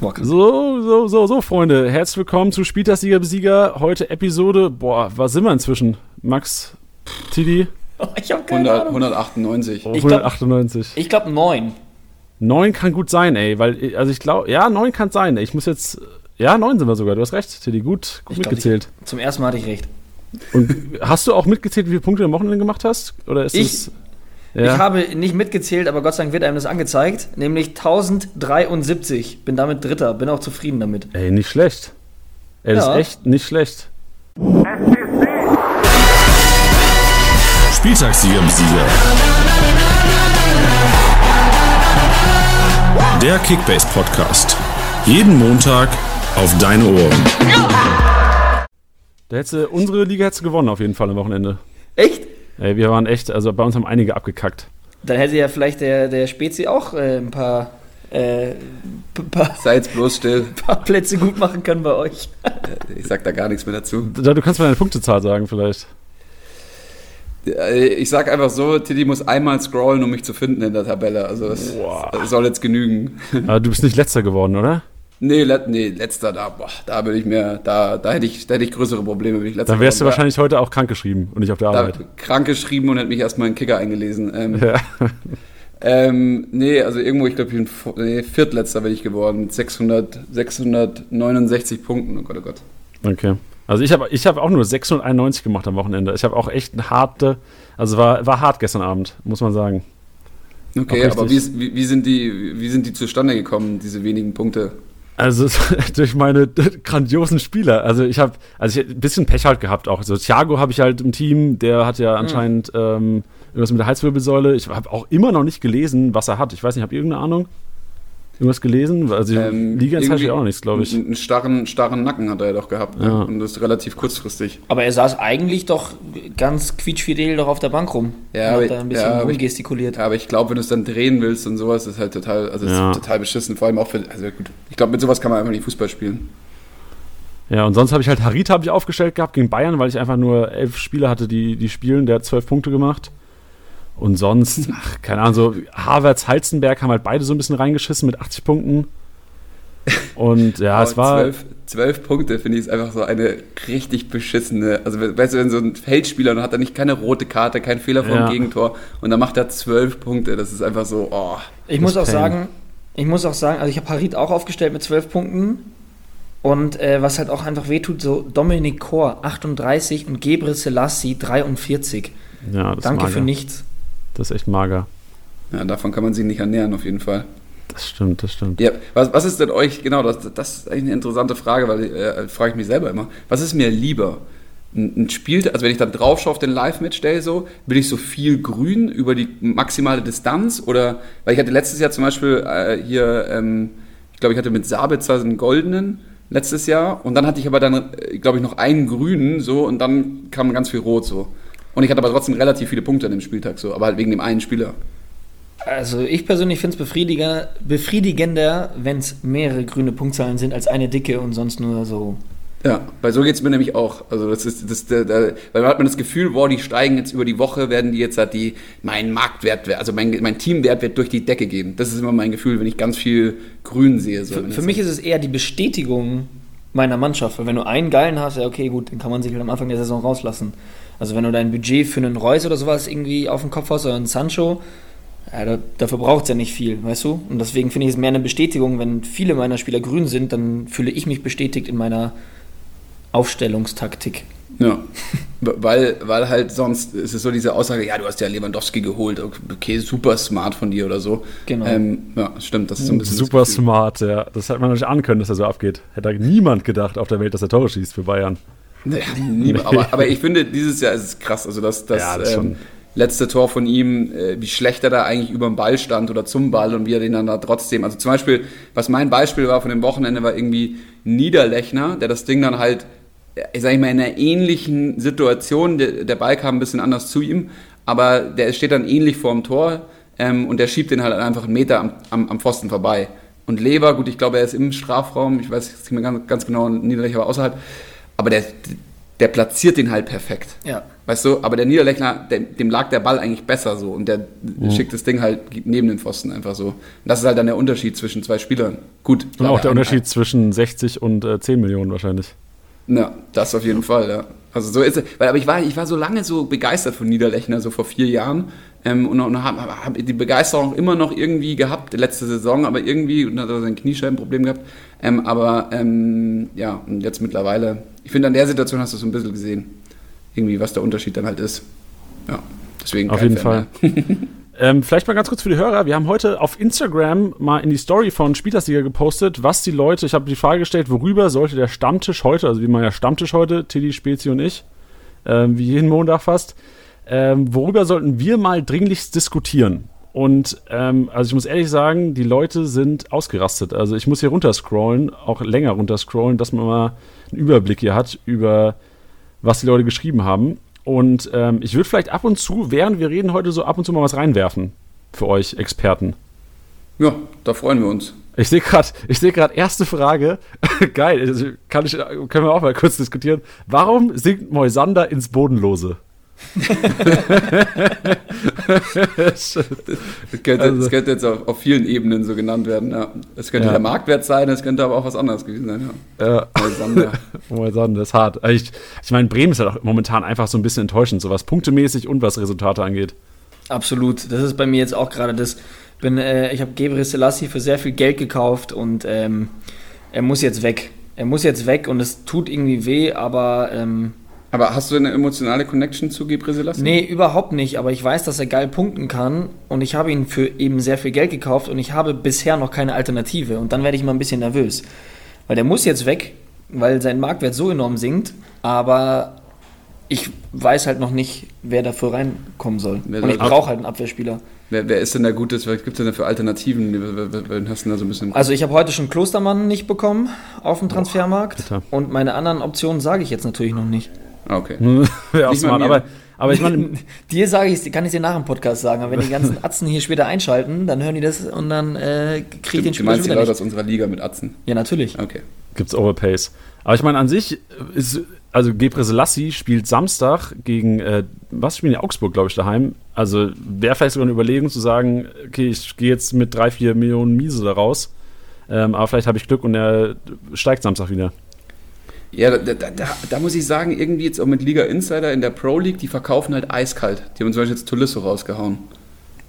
So, so, so, so, Freunde. Herzlich willkommen zu Spieltagssieger Besieger. Heute Episode, boah, was sind wir inzwischen? Max, Tidi? Oh, ich habe keine 100, Ahnung. 198. Oh, Ich glaub- 198. Ich glaube neun. 9 kann gut sein, ey, weil, also ich glaube, ja, 9 kann sein. ey. Ich muss jetzt, ja, 9 sind wir sogar. Du hast recht, Tidi, gut, gut Ich glaub, mitgezählt. Zum ersten Mal hatte ich recht. Und hast du auch mitgezählt, wie viele Punkte du am Wochenende gemacht hast? Oder ist Ich- es. Ja. Ich habe nicht mitgezählt, aber Gott sei Dank wird einem das angezeigt. Nämlich 1073. Bin damit Dritter. Bin auch zufrieden damit. ey, nicht schlecht. Ey, das Ja. ist echt nicht schlecht. Spieltagssieger Besieger. Der Kickbase Podcast. Jeden Montag auf deine Ohren. Da hättest du, unsere Liga hättest du gewonnen auf jeden Fall am Wochenende. Echt? Ey, wir waren echt, also bei uns haben einige abgekackt. Dann hätte ja vielleicht der, der Spezi auch äh, ein paar, äh, paar, Sei jetzt bloß still. paar Plätze gut machen können bei euch. Ich sag da gar nichts mehr dazu. Da, du kannst mal deine Punktezahl sagen vielleicht. Äh, Ich sag einfach so, Tiddy muss einmal scrollen, um mich zu finden in der Tabelle. Also das, das soll jetzt genügen. Aber du bist nicht letzter geworden, oder? Nee, let, nee letzter da, boah, da würde ich mir, da, da hätte ich, da hätte ich größere Probleme, wenn ich letzter Dann wärst du wahrscheinlich heute auch krank geschrieben und nicht auf der. Arbeit. krank geschrieben und hätte mich erstmal in den Kicker eingelesen. Ähm, Ja. ähm, nee, also irgendwo, ich glaube, ich bin nee, Viertletzter bin ich geworden mit 600, 669 Punkten. Oh Gott, oh Gott. Okay. Also ich habe ich hab auch nur 691 gemacht am Wochenende. Ich habe auch echt eine harte, also war, war hart gestern Abend, muss man sagen. Okay, aber wie, ist- wie, wie, sind die, wie sind die zustande gekommen, diese wenigen Punkte? Also durch meine grandiosen Spieler. Also ich habe, also ich hab ein bisschen Pech halt gehabt auch. Also Thiago habe ich halt im Team, der hat ja anscheinend ähm, irgendwas mit der Halswirbelsäule. Ich habe auch immer noch nicht gelesen, was er hat. Ich weiß nicht, habt ihr irgendeine Ahnung? Irgendwas gelesen? Also Ähm, Liga ist halt irgendwie auch nichts, glaube ich. Einen starren, starren Nacken hat er ja doch gehabt. ne? Ja. Und das ist relativ kurzfristig. Aber er saß eigentlich doch ganz quietschfidel doch auf der Bank rum. Ja, und aber- hat da ein bisschen ja, aber ich- rumgestikuliert. Ja, aber ich glaube, wenn du es dann drehen willst und sowas, ist halt total, also es Ja. ist total beschissen. Vor allem auch für, also gut, ich glaube, mit sowas kann man einfach nicht Fußball spielen. Ja, und sonst habe ich halt Harit habe ich aufgestellt gehabt gegen Bayern, weil ich einfach nur elf Spieler hatte, die, die spielen. Der hat zwölf Punkte gemacht. Und sonst, ach, keine Ahnung, so Havertz, Halzenberg haben halt beide so ein bisschen reingeschissen mit 80 Punkten. Und ja, Aber es war. zwölf, zwölf Punkte finde ich ist einfach so eine richtig beschissene. Also weißt du, wenn so ein Feldspieler dann hat er nicht keine rote Karte, kein Fehler vom Ja. Gegentor und dann macht er zwölf Punkte. Das ist einfach so, oh. Ich muss auch Pain. sagen, ich muss auch sagen, also ich habe Harit auch aufgestellt mit 12 Punkten. Und äh, was halt auch einfach wehtut, so Dominik Kor 38 und Gebre Selassie 43. Ja, das Danke für nichts. Das ist echt mager. Ja, davon kann man sich nicht ernähren, auf jeden Fall. Das stimmt, das stimmt. Ja, was, was ist denn euch, genau, das, das ist eigentlich eine interessante Frage, weil äh, frage ich mich selber immer, was ist mir lieber? Ein, ein Spiel, also wenn ich dann drauf schaue auf den Live-Match-Day so, will ich so viel grün über die maximale Distanz oder, weil ich hatte letztes Jahr zum Beispiel äh, hier, ähm, ich glaube, ich hatte mit Sabitzer einen goldenen letztes Jahr und dann hatte ich aber dann, äh, glaube ich, noch einen grünen so und dann kam ganz viel rot so. Und ich hatte aber trotzdem relativ viele Punkte an dem Spieltag so, aber halt wegen dem einen Spieler. Also ich persönlich finde es befriedigender, wenn es mehrere grüne Punktzahlen sind als eine dicke und sonst nur so. Ja, weil so geht's mir nämlich auch. Also das ist das, der, der, weil man hat man das Gefühl, boah, die steigen jetzt über die Woche, werden die jetzt halt die mein Marktwert, also mein, mein Teamwert wird durch die Decke gehen. Das ist immer mein Gefühl, wenn ich ganz viel Grün sehe. So Für, für mich ist es eher die Bestätigung meiner Mannschaft, weil wenn du einen geilen hast, ja okay, gut, den kann man sich halt am Anfang der Saison rauslassen. Also wenn du dein Budget für einen Reus oder sowas irgendwie auf dem Kopf hast oder einen Sancho, ja, da, dafür braucht es ja nicht viel, weißt du? Und deswegen finde ich es mehr eine Bestätigung, wenn viele meiner Spieler grün sind, dann fühle ich mich bestätigt in meiner Aufstellungstaktik. ja, weil weil halt sonst ist es so diese Aussage, ja, du hast ja Lewandowski geholt, okay, super smart von dir oder so. Genau. Ähm, ja, stimmt, das ist so ein bisschen Super smart, ja. Das hätte man nicht ahnen können, dass er so abgeht. Hätte niemand gedacht auf der Welt, dass er Tore schießt für Bayern. Nee, nie, aber, aber ich finde, dieses Jahr ist es krass. Also das, das, Ja, das ähm, letzte Tor von ihm, äh, wie schlecht er da eigentlich über dem Ball stand oder zum Ball und wie er den dann da trotzdem. Also zum Beispiel, was mein Beispiel war von dem Wochenende, war irgendwie Niederlechner, der das Ding dann halt, äh, sag ich mal, in einer ähnlichen Situation, der, der Ball kam ein bisschen anders zu ihm, aber der steht dann ähnlich vorm Tor ähm, und der schiebt den halt einfach einen Meter am, am, am Pfosten vorbei. Und Lever, gut, ich glaube, er ist im Strafraum, ich weiß nicht mehr ganz, ganz genau, Niederlechner war außerhalb, aber der, der platziert den halt perfekt. Ja. Weißt du, aber der Niederlechner, dem, dem lag der Ball eigentlich besser so und der Mhm. schickt das Ding halt neben den Pfosten einfach so. Und das ist halt dann der Unterschied zwischen zwei Spielern. Gut. Und auch der Unterschied zwischen 60 und äh, 10 Millionen wahrscheinlich. Ja, das auf jeden Fall, ja. Also so ist es. Weil, aber ich war, ich war so lange so begeistert von Niederlechner, so vor vier Jahren. Ähm, und und habe hab die Begeisterung immer noch irgendwie gehabt, letzte Saison, aber irgendwie, und hat er sein Kniescheibenproblem gehabt. Ähm, aber ähm, ja, und jetzt mittlerweile, ich finde, an der Situation hast du so ein bisschen gesehen, irgendwie, was der Unterschied dann halt ist. Ja, deswegen. Auf jeden Fan Fall. Ähm, vielleicht mal ganz kurz für die Hörer. Wir haben heute auf Instagram mal in die Story von Spielersieger gepostet, was die Leute, ich habe die Frage gestellt, worüber sollte der Stammtisch heute, also wie man ja Stammtisch heute, Tilly, Spezi und ich, ähm, wie jeden Montag fast, ähm, worüber sollten wir mal dringlichst diskutieren? Und ähm, also ich muss ehrlich sagen, die Leute sind ausgerastet. Also ich muss hier runterscrollen, auch länger runterscrollen, dass man mal einen Überblick hier hat über was die Leute geschrieben haben. Und ähm, ich würde vielleicht ab und zu, während wir reden, heute so ab und zu mal was reinwerfen für euch Experten. Ja, da freuen wir uns. Ich sehe gerade, ich sehe gerade erste Frage. Geil, also kann ich, können wir auch mal kurz diskutieren. Warum singt Moisander ins Bodenlose? Das könnte, Also- das könnte jetzt auf, auf vielen Ebenen so genannt werden. Ja. Es könnte Ja. der Marktwert sein, es könnte aber auch was anderes gewesen sein. Ja. Ja. Moisander ist hart. Also Ich, ich meine, Bremen ist halt auch momentan einfach so ein bisschen enttäuschend, so was punktemäßig und was Resultate angeht. Absolut. Das ist bei mir jetzt auch gerade das. Bin, äh, ich habe Gebre Selassie für sehr viel Geld gekauft und ähm, er muss jetzt weg. Er muss jetzt weg und es tut irgendwie weh, aber ähm, Aber hast du eine emotionale Connection zu Gebre Selassie? nee, überhaupt nicht. Aber ich weiß, dass er geil punkten kann und ich habe ihn für eben sehr viel Geld gekauft und ich habe bisher noch keine Alternative und dann werde ich mal ein bisschen nervös. Weil der muss jetzt weg, weil sein Marktwert so enorm sinkt, aber ich weiß halt noch nicht, wer dafür reinkommen soll. Wer Und ich brauche halt einen Abwehrspieler. Wer, wer ist denn da Gutes? Was gibt es denn da für Alternativen? Wen hast du da so ein bisschen? Also ich habe heute schon Klostermann nicht bekommen auf dem Transfermarkt bitter. und meine anderen Optionen sage ich jetzt natürlich noch nicht. Okay. Wäre auch Nicht mal smart. Aber, aber ich meine, Dir sage ich, kann ich dir nach dem Podcast sagen, aber wenn die ganzen Atzen hier später einschalten, dann hören die das und dann äh, kriege ich den Du Spieler meinst schon die Leute nicht. aus unserer Liga mit Atzen? Ja, natürlich. Okay. gibt's Overpays. Aber ich meine, an sich ist, also Gebre Selassie spielt Samstag gegen, äh, was spielen die Augsburg, glaube ich, daheim. Also wäre vielleicht sogar eine Überlegung zu sagen, okay, ich gehe jetzt mit drei, vier Millionen Miese da raus. Ähm, aber vielleicht habe ich Glück und er steigt Samstag wieder. Ja, da, da, da, muss ich sagen, irgendwie jetzt auch mit Liga Insider in der Pro League, die verkaufen halt eiskalt. Die haben zum Beispiel jetzt Tolisso rausgehauen.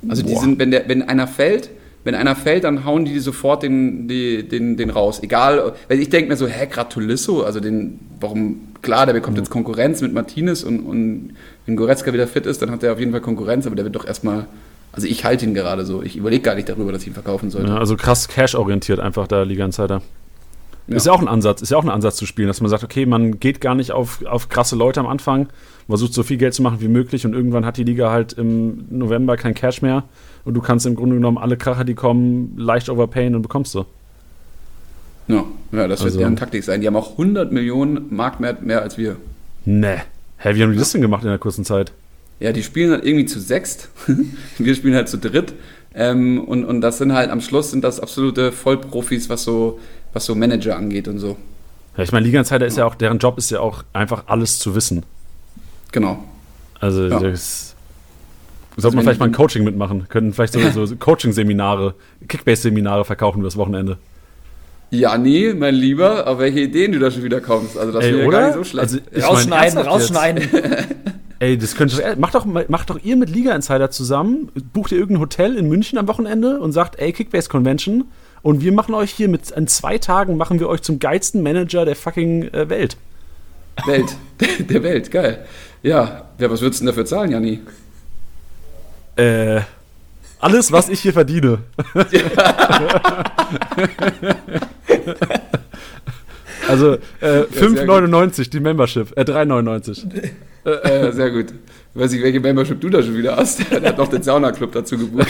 Also die Boah. sind, wenn, der, wenn einer fällt, wenn einer fällt, dann hauen die sofort den, die, den, den raus. Egal, weil ich denke mir so, hä, grad Tolisso, also den, warum, klar, der bekommt jetzt Konkurrenz mit Martinez und, und wenn Goretzka wieder fit ist, dann hat er auf jeden Fall Konkurrenz, aber der wird doch erstmal, also ich halte ihn gerade so. Ich überlege gar nicht darüber, dass ich ihn verkaufen sollte. Ja, also krass cash-orientiert einfach da Liga Insider. Ja. Ist ja auch ein Ansatz, ist ja auch ein Ansatz zu spielen, dass man sagt, okay, man geht gar nicht auf, auf krasse Leute am Anfang, versucht so viel Geld zu machen wie möglich und irgendwann hat die Liga halt im November kein Cash mehr und du kannst im Grunde genommen alle Kracher, die kommen, leicht overpayen und bekommst du. Ja, ja das wird Also- deren Taktik sein. Die haben auch 100 Millionen Marktwert mehr als wir. Ne. Hä, wie haben die das denn gemacht in der kurzen Zeit? Ja, die spielen halt irgendwie zu sechst. Wir spielen halt zu dritt. Ähm, und, und das sind halt am Schluss sind das absolute Vollprofis, was so, was so Manager angeht und so. Ja, ich meine, Liga Insider ist ja auch, deren Job ist ja auch einfach alles zu wissen. Genau. Also Ja. das sollte man wenn- vielleicht mal ein Coaching mitmachen. Könnten vielleicht so, so Coaching-Seminare, Kickbase-Seminare verkaufen übers Wochenende. Ja, nee, mein Lieber, auf welche Ideen du da schon wieder kommst. Also das wäre ja gar nicht so schlecht. Also, ich mein, rausschneiden, rausschneiden. Ey, das könnte macht doch, macht doch ihr mit Liga Insider zusammen, bucht ihr irgendein Hotel in München am Wochenende und sagt, ey, Kickbase Convention und wir machen euch hier mit, in zwei Tagen machen wir euch zum geilsten Manager der fucking äh, Welt. Welt. Der Welt, geil. Ja, ja was würdest du denn dafür zahlen, Janni? Äh, alles, was ich hier verdiene. also äh, 5,99 die Membership, äh 3,99. Äh, sehr gut. Ich weiß nicht, welche Membership du da schon wieder hast. Der hat noch den Sauna-Club dazu gebucht.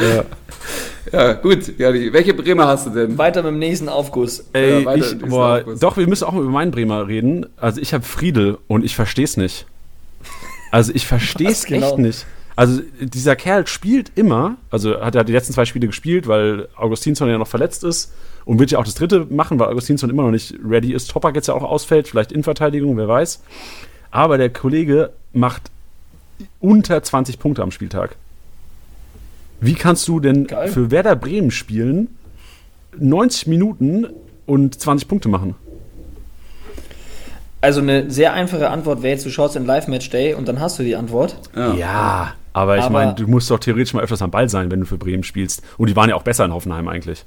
Ja. Ja, gut. Janni, welche Bremer hast du denn? Weiter mit dem nächsten Aufguss. Ey, Ja, ich, boah, Aufguss. doch, wir müssen auch über meinen Bremer reden. Also ich habe Friedel und ich verstehe es nicht. Also ich verstehe es genau? echt nicht. Also dieser Kerl spielt immer, also hat er die letzten zwei Spiele gespielt, weil Augustinsson ja noch verletzt ist und wird ja auch das dritte machen, weil Augustinsson immer noch nicht ready ist. Topak jetzt ja auch ausfällt, vielleicht in Verteidigung, wer weiß. Aber der Kollege macht unter 20 Punkte am Spieltag. Wie kannst du denn Geil. für Werder Bremen spielen, 90 Minuten und 20 Punkte machen? Also eine sehr einfache Antwort wäre jetzt, du schaust in Live-Match Day und dann hast du die Antwort. Ja, aber ich meine, du musst doch theoretisch mal öfters am Ball sein, wenn du für Bremen spielst. Und die waren ja auch besser in Hoffenheim eigentlich.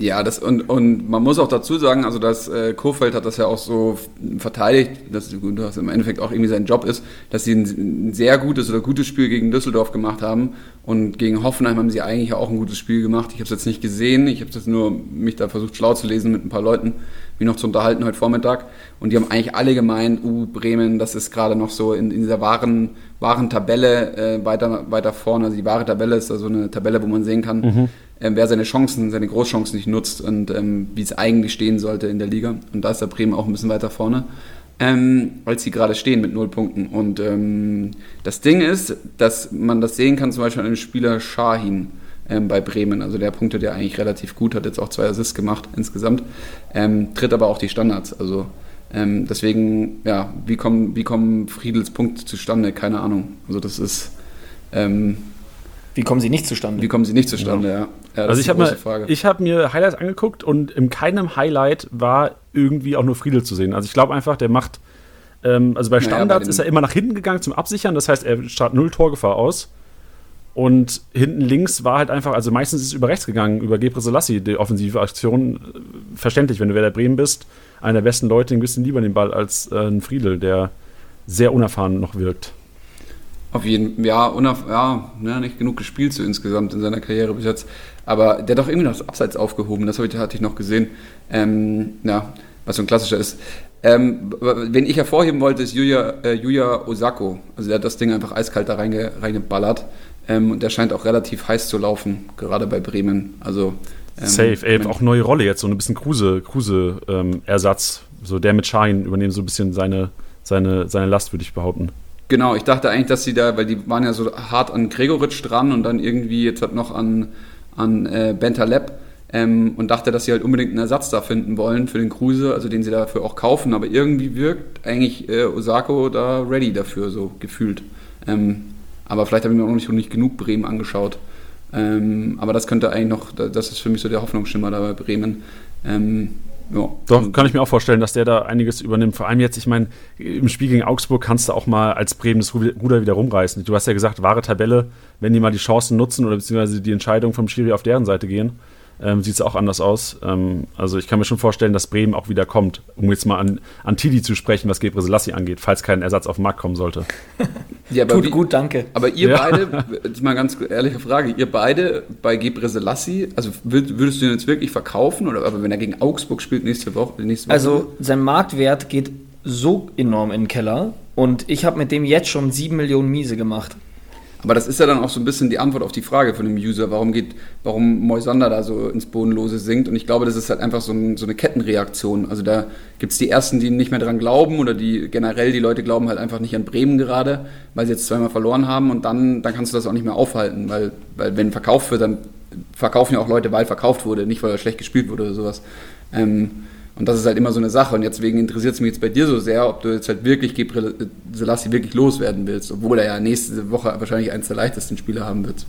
Ja, das und, und man muss auch dazu sagen, also dass äh, Kofeld hat das ja auch so verteidigt, dass das im Endeffekt auch irgendwie sein Job ist, dass sie ein, ein sehr gutes oder gutes Spiel gegen Düsseldorf gemacht haben und gegen Hoffenheim haben sie eigentlich auch ein gutes Spiel gemacht. Ich habe es jetzt nicht gesehen, ich habe jetzt nur mich da versucht schlau zu lesen mit ein paar Leuten, mich noch zu unterhalten heute Vormittag und die haben eigentlich alle gemeint, uh, Bremen, das ist gerade noch so in, in dieser wahren, wahren Tabelle äh, weiter, weiter vorne. Also die wahre Tabelle ist also eine Tabelle, wo man sehen kann, ähm, wer seine Chancen, seine Großchancen nicht nutzt und ähm, wie es eigentlich stehen sollte in der Liga. Und da ist der Bremen auch ein bisschen weiter vorne, ähm, als sie gerade stehen mit null Punkten. Und ähm, das Ding ist, dass man das sehen kann, zum Beispiel an dem Spieler Shahin ähm, bei Bremen. Also der Punkte, der eigentlich relativ gut hat, jetzt auch zwei Assists gemacht insgesamt, ähm, tritt aber auch die Standards. Also ähm, deswegen, ja, wie kommen, wie kommen Friedels Punkte zustande? Keine Ahnung. Also das ist, ähm, Wie kommen sie nicht zustande? wie kommen sie nicht zustande? Ja. Ja, das also ich habe mir, ich hab mir Highlights angeguckt und in keinem Highlight war irgendwie auch nur Friedel zu sehen. Also ich glaube einfach, der macht, ähm, also bei Naja, bei Standards ist er immer nach hinten gegangen zum Absichern. Das heißt, er strahlt null Torgefahr aus. Und hinten links war halt einfach, also meistens ist es über rechts gegangen, über Gebre Selassie, die offensive Aktion. Verständlich, wenn du Werder Bremen bist, einer der besten Leute, ein bisschen lieber den Ball als äh, ein Friedel, der sehr unerfahren noch wirkt. Auf jeden ja, unauf, ja, ja, nicht genug gespielt so insgesamt in seiner Karriere bis jetzt. Aber der hat doch irgendwie noch das Abseits aufgehoben, das ich, hatte ich noch gesehen. Ähm, ja, was so ein klassischer ist. Ähm, wen ich hervorheben wollte, ist Yuya, äh, Yuya Osako. Also der hat das Ding einfach eiskalt da reinge, reingeballert. Ähm, und der scheint auch relativ heiß zu laufen, gerade bei Bremen. Also ähm, Safe, ey, auch neue Rolle jetzt, so ein bisschen Kruse, Kruse ähm, Ersatz. So der mit Schein übernehmen so ein bisschen seine, seine, seine Last, würde ich behaupten. Genau, ich dachte eigentlich, dass sie da, weil die waren ja so hart an Gregoritsch dran und dann irgendwie jetzt halt noch an, an äh, Bentaleb ähm, und dachte, dass sie halt unbedingt einen Ersatz da finden wollen für den Kruse, also den sie dafür auch kaufen, aber irgendwie wirkt eigentlich äh, Osako da ready dafür, so gefühlt. Ähm, aber vielleicht habe ich mir auch noch nicht, noch nicht genug Bremen angeschaut. Ähm, aber das könnte eigentlich noch, das ist für mich so der Hoffnungsschimmer da bei Bremen. Ähm, ja. Doch, kann ich mir auch vorstellen, dass der da einiges übernimmt. Vor allem jetzt, ich meine, im Spiel gegen Augsburg kannst du auch mal als Bremen das Ruder wieder rumreißen. Du hast ja gesagt, wahre Tabelle, wenn die mal die Chancen nutzen oder beziehungsweise die Entscheidung vom Schiri auf deren Seite gehen, ähm, sieht es auch anders aus. Ähm, also ich kann mir schon vorstellen, dass Bremen auch wieder kommt, um jetzt mal an, an Tidi zu sprechen, was Gebre Selassie angeht, falls kein Ersatz auf den Markt kommen sollte. Ja, aber Tut wie- gut, danke. Aber ihr Ja. beide, jetzt mal ganz ehrliche Frage, ihr beide bei Gebre Selassie, also würd- würdest du ihn jetzt wirklich verkaufen oder aber wenn er gegen Augsburg spielt nächste Woche? Nächste Woche Also sein Marktwert geht so enorm in den Keller und ich habe mit dem jetzt schon 7 Millionen Miese gemacht. Aber das ist ja dann auch so ein bisschen die Antwort auf die Frage von dem User, warum geht, warum Moisander da so ins Bodenlose sinkt. Und ich glaube, das ist halt einfach so, ein, so eine Kettenreaktion. Also da gibt es die ersten, die nicht mehr dran glauben oder die generell die Leute glauben halt einfach nicht an Bremen gerade, weil sie jetzt zweimal verloren haben und dann, dann kannst du das auch nicht mehr aufhalten, weil, weil wenn verkauft wird, dann verkaufen ja auch Leute, weil verkauft wurde, nicht weil er schlecht gespielt wurde oder sowas. Ähm, und das ist halt immer so eine Sache. Und deswegen interessiert es mich jetzt bei dir so sehr, ob du jetzt halt wirklich Gebre Selassie wirklich loswerden willst, obwohl er ja nächste Woche wahrscheinlich eins der leichtesten Spiele haben wird.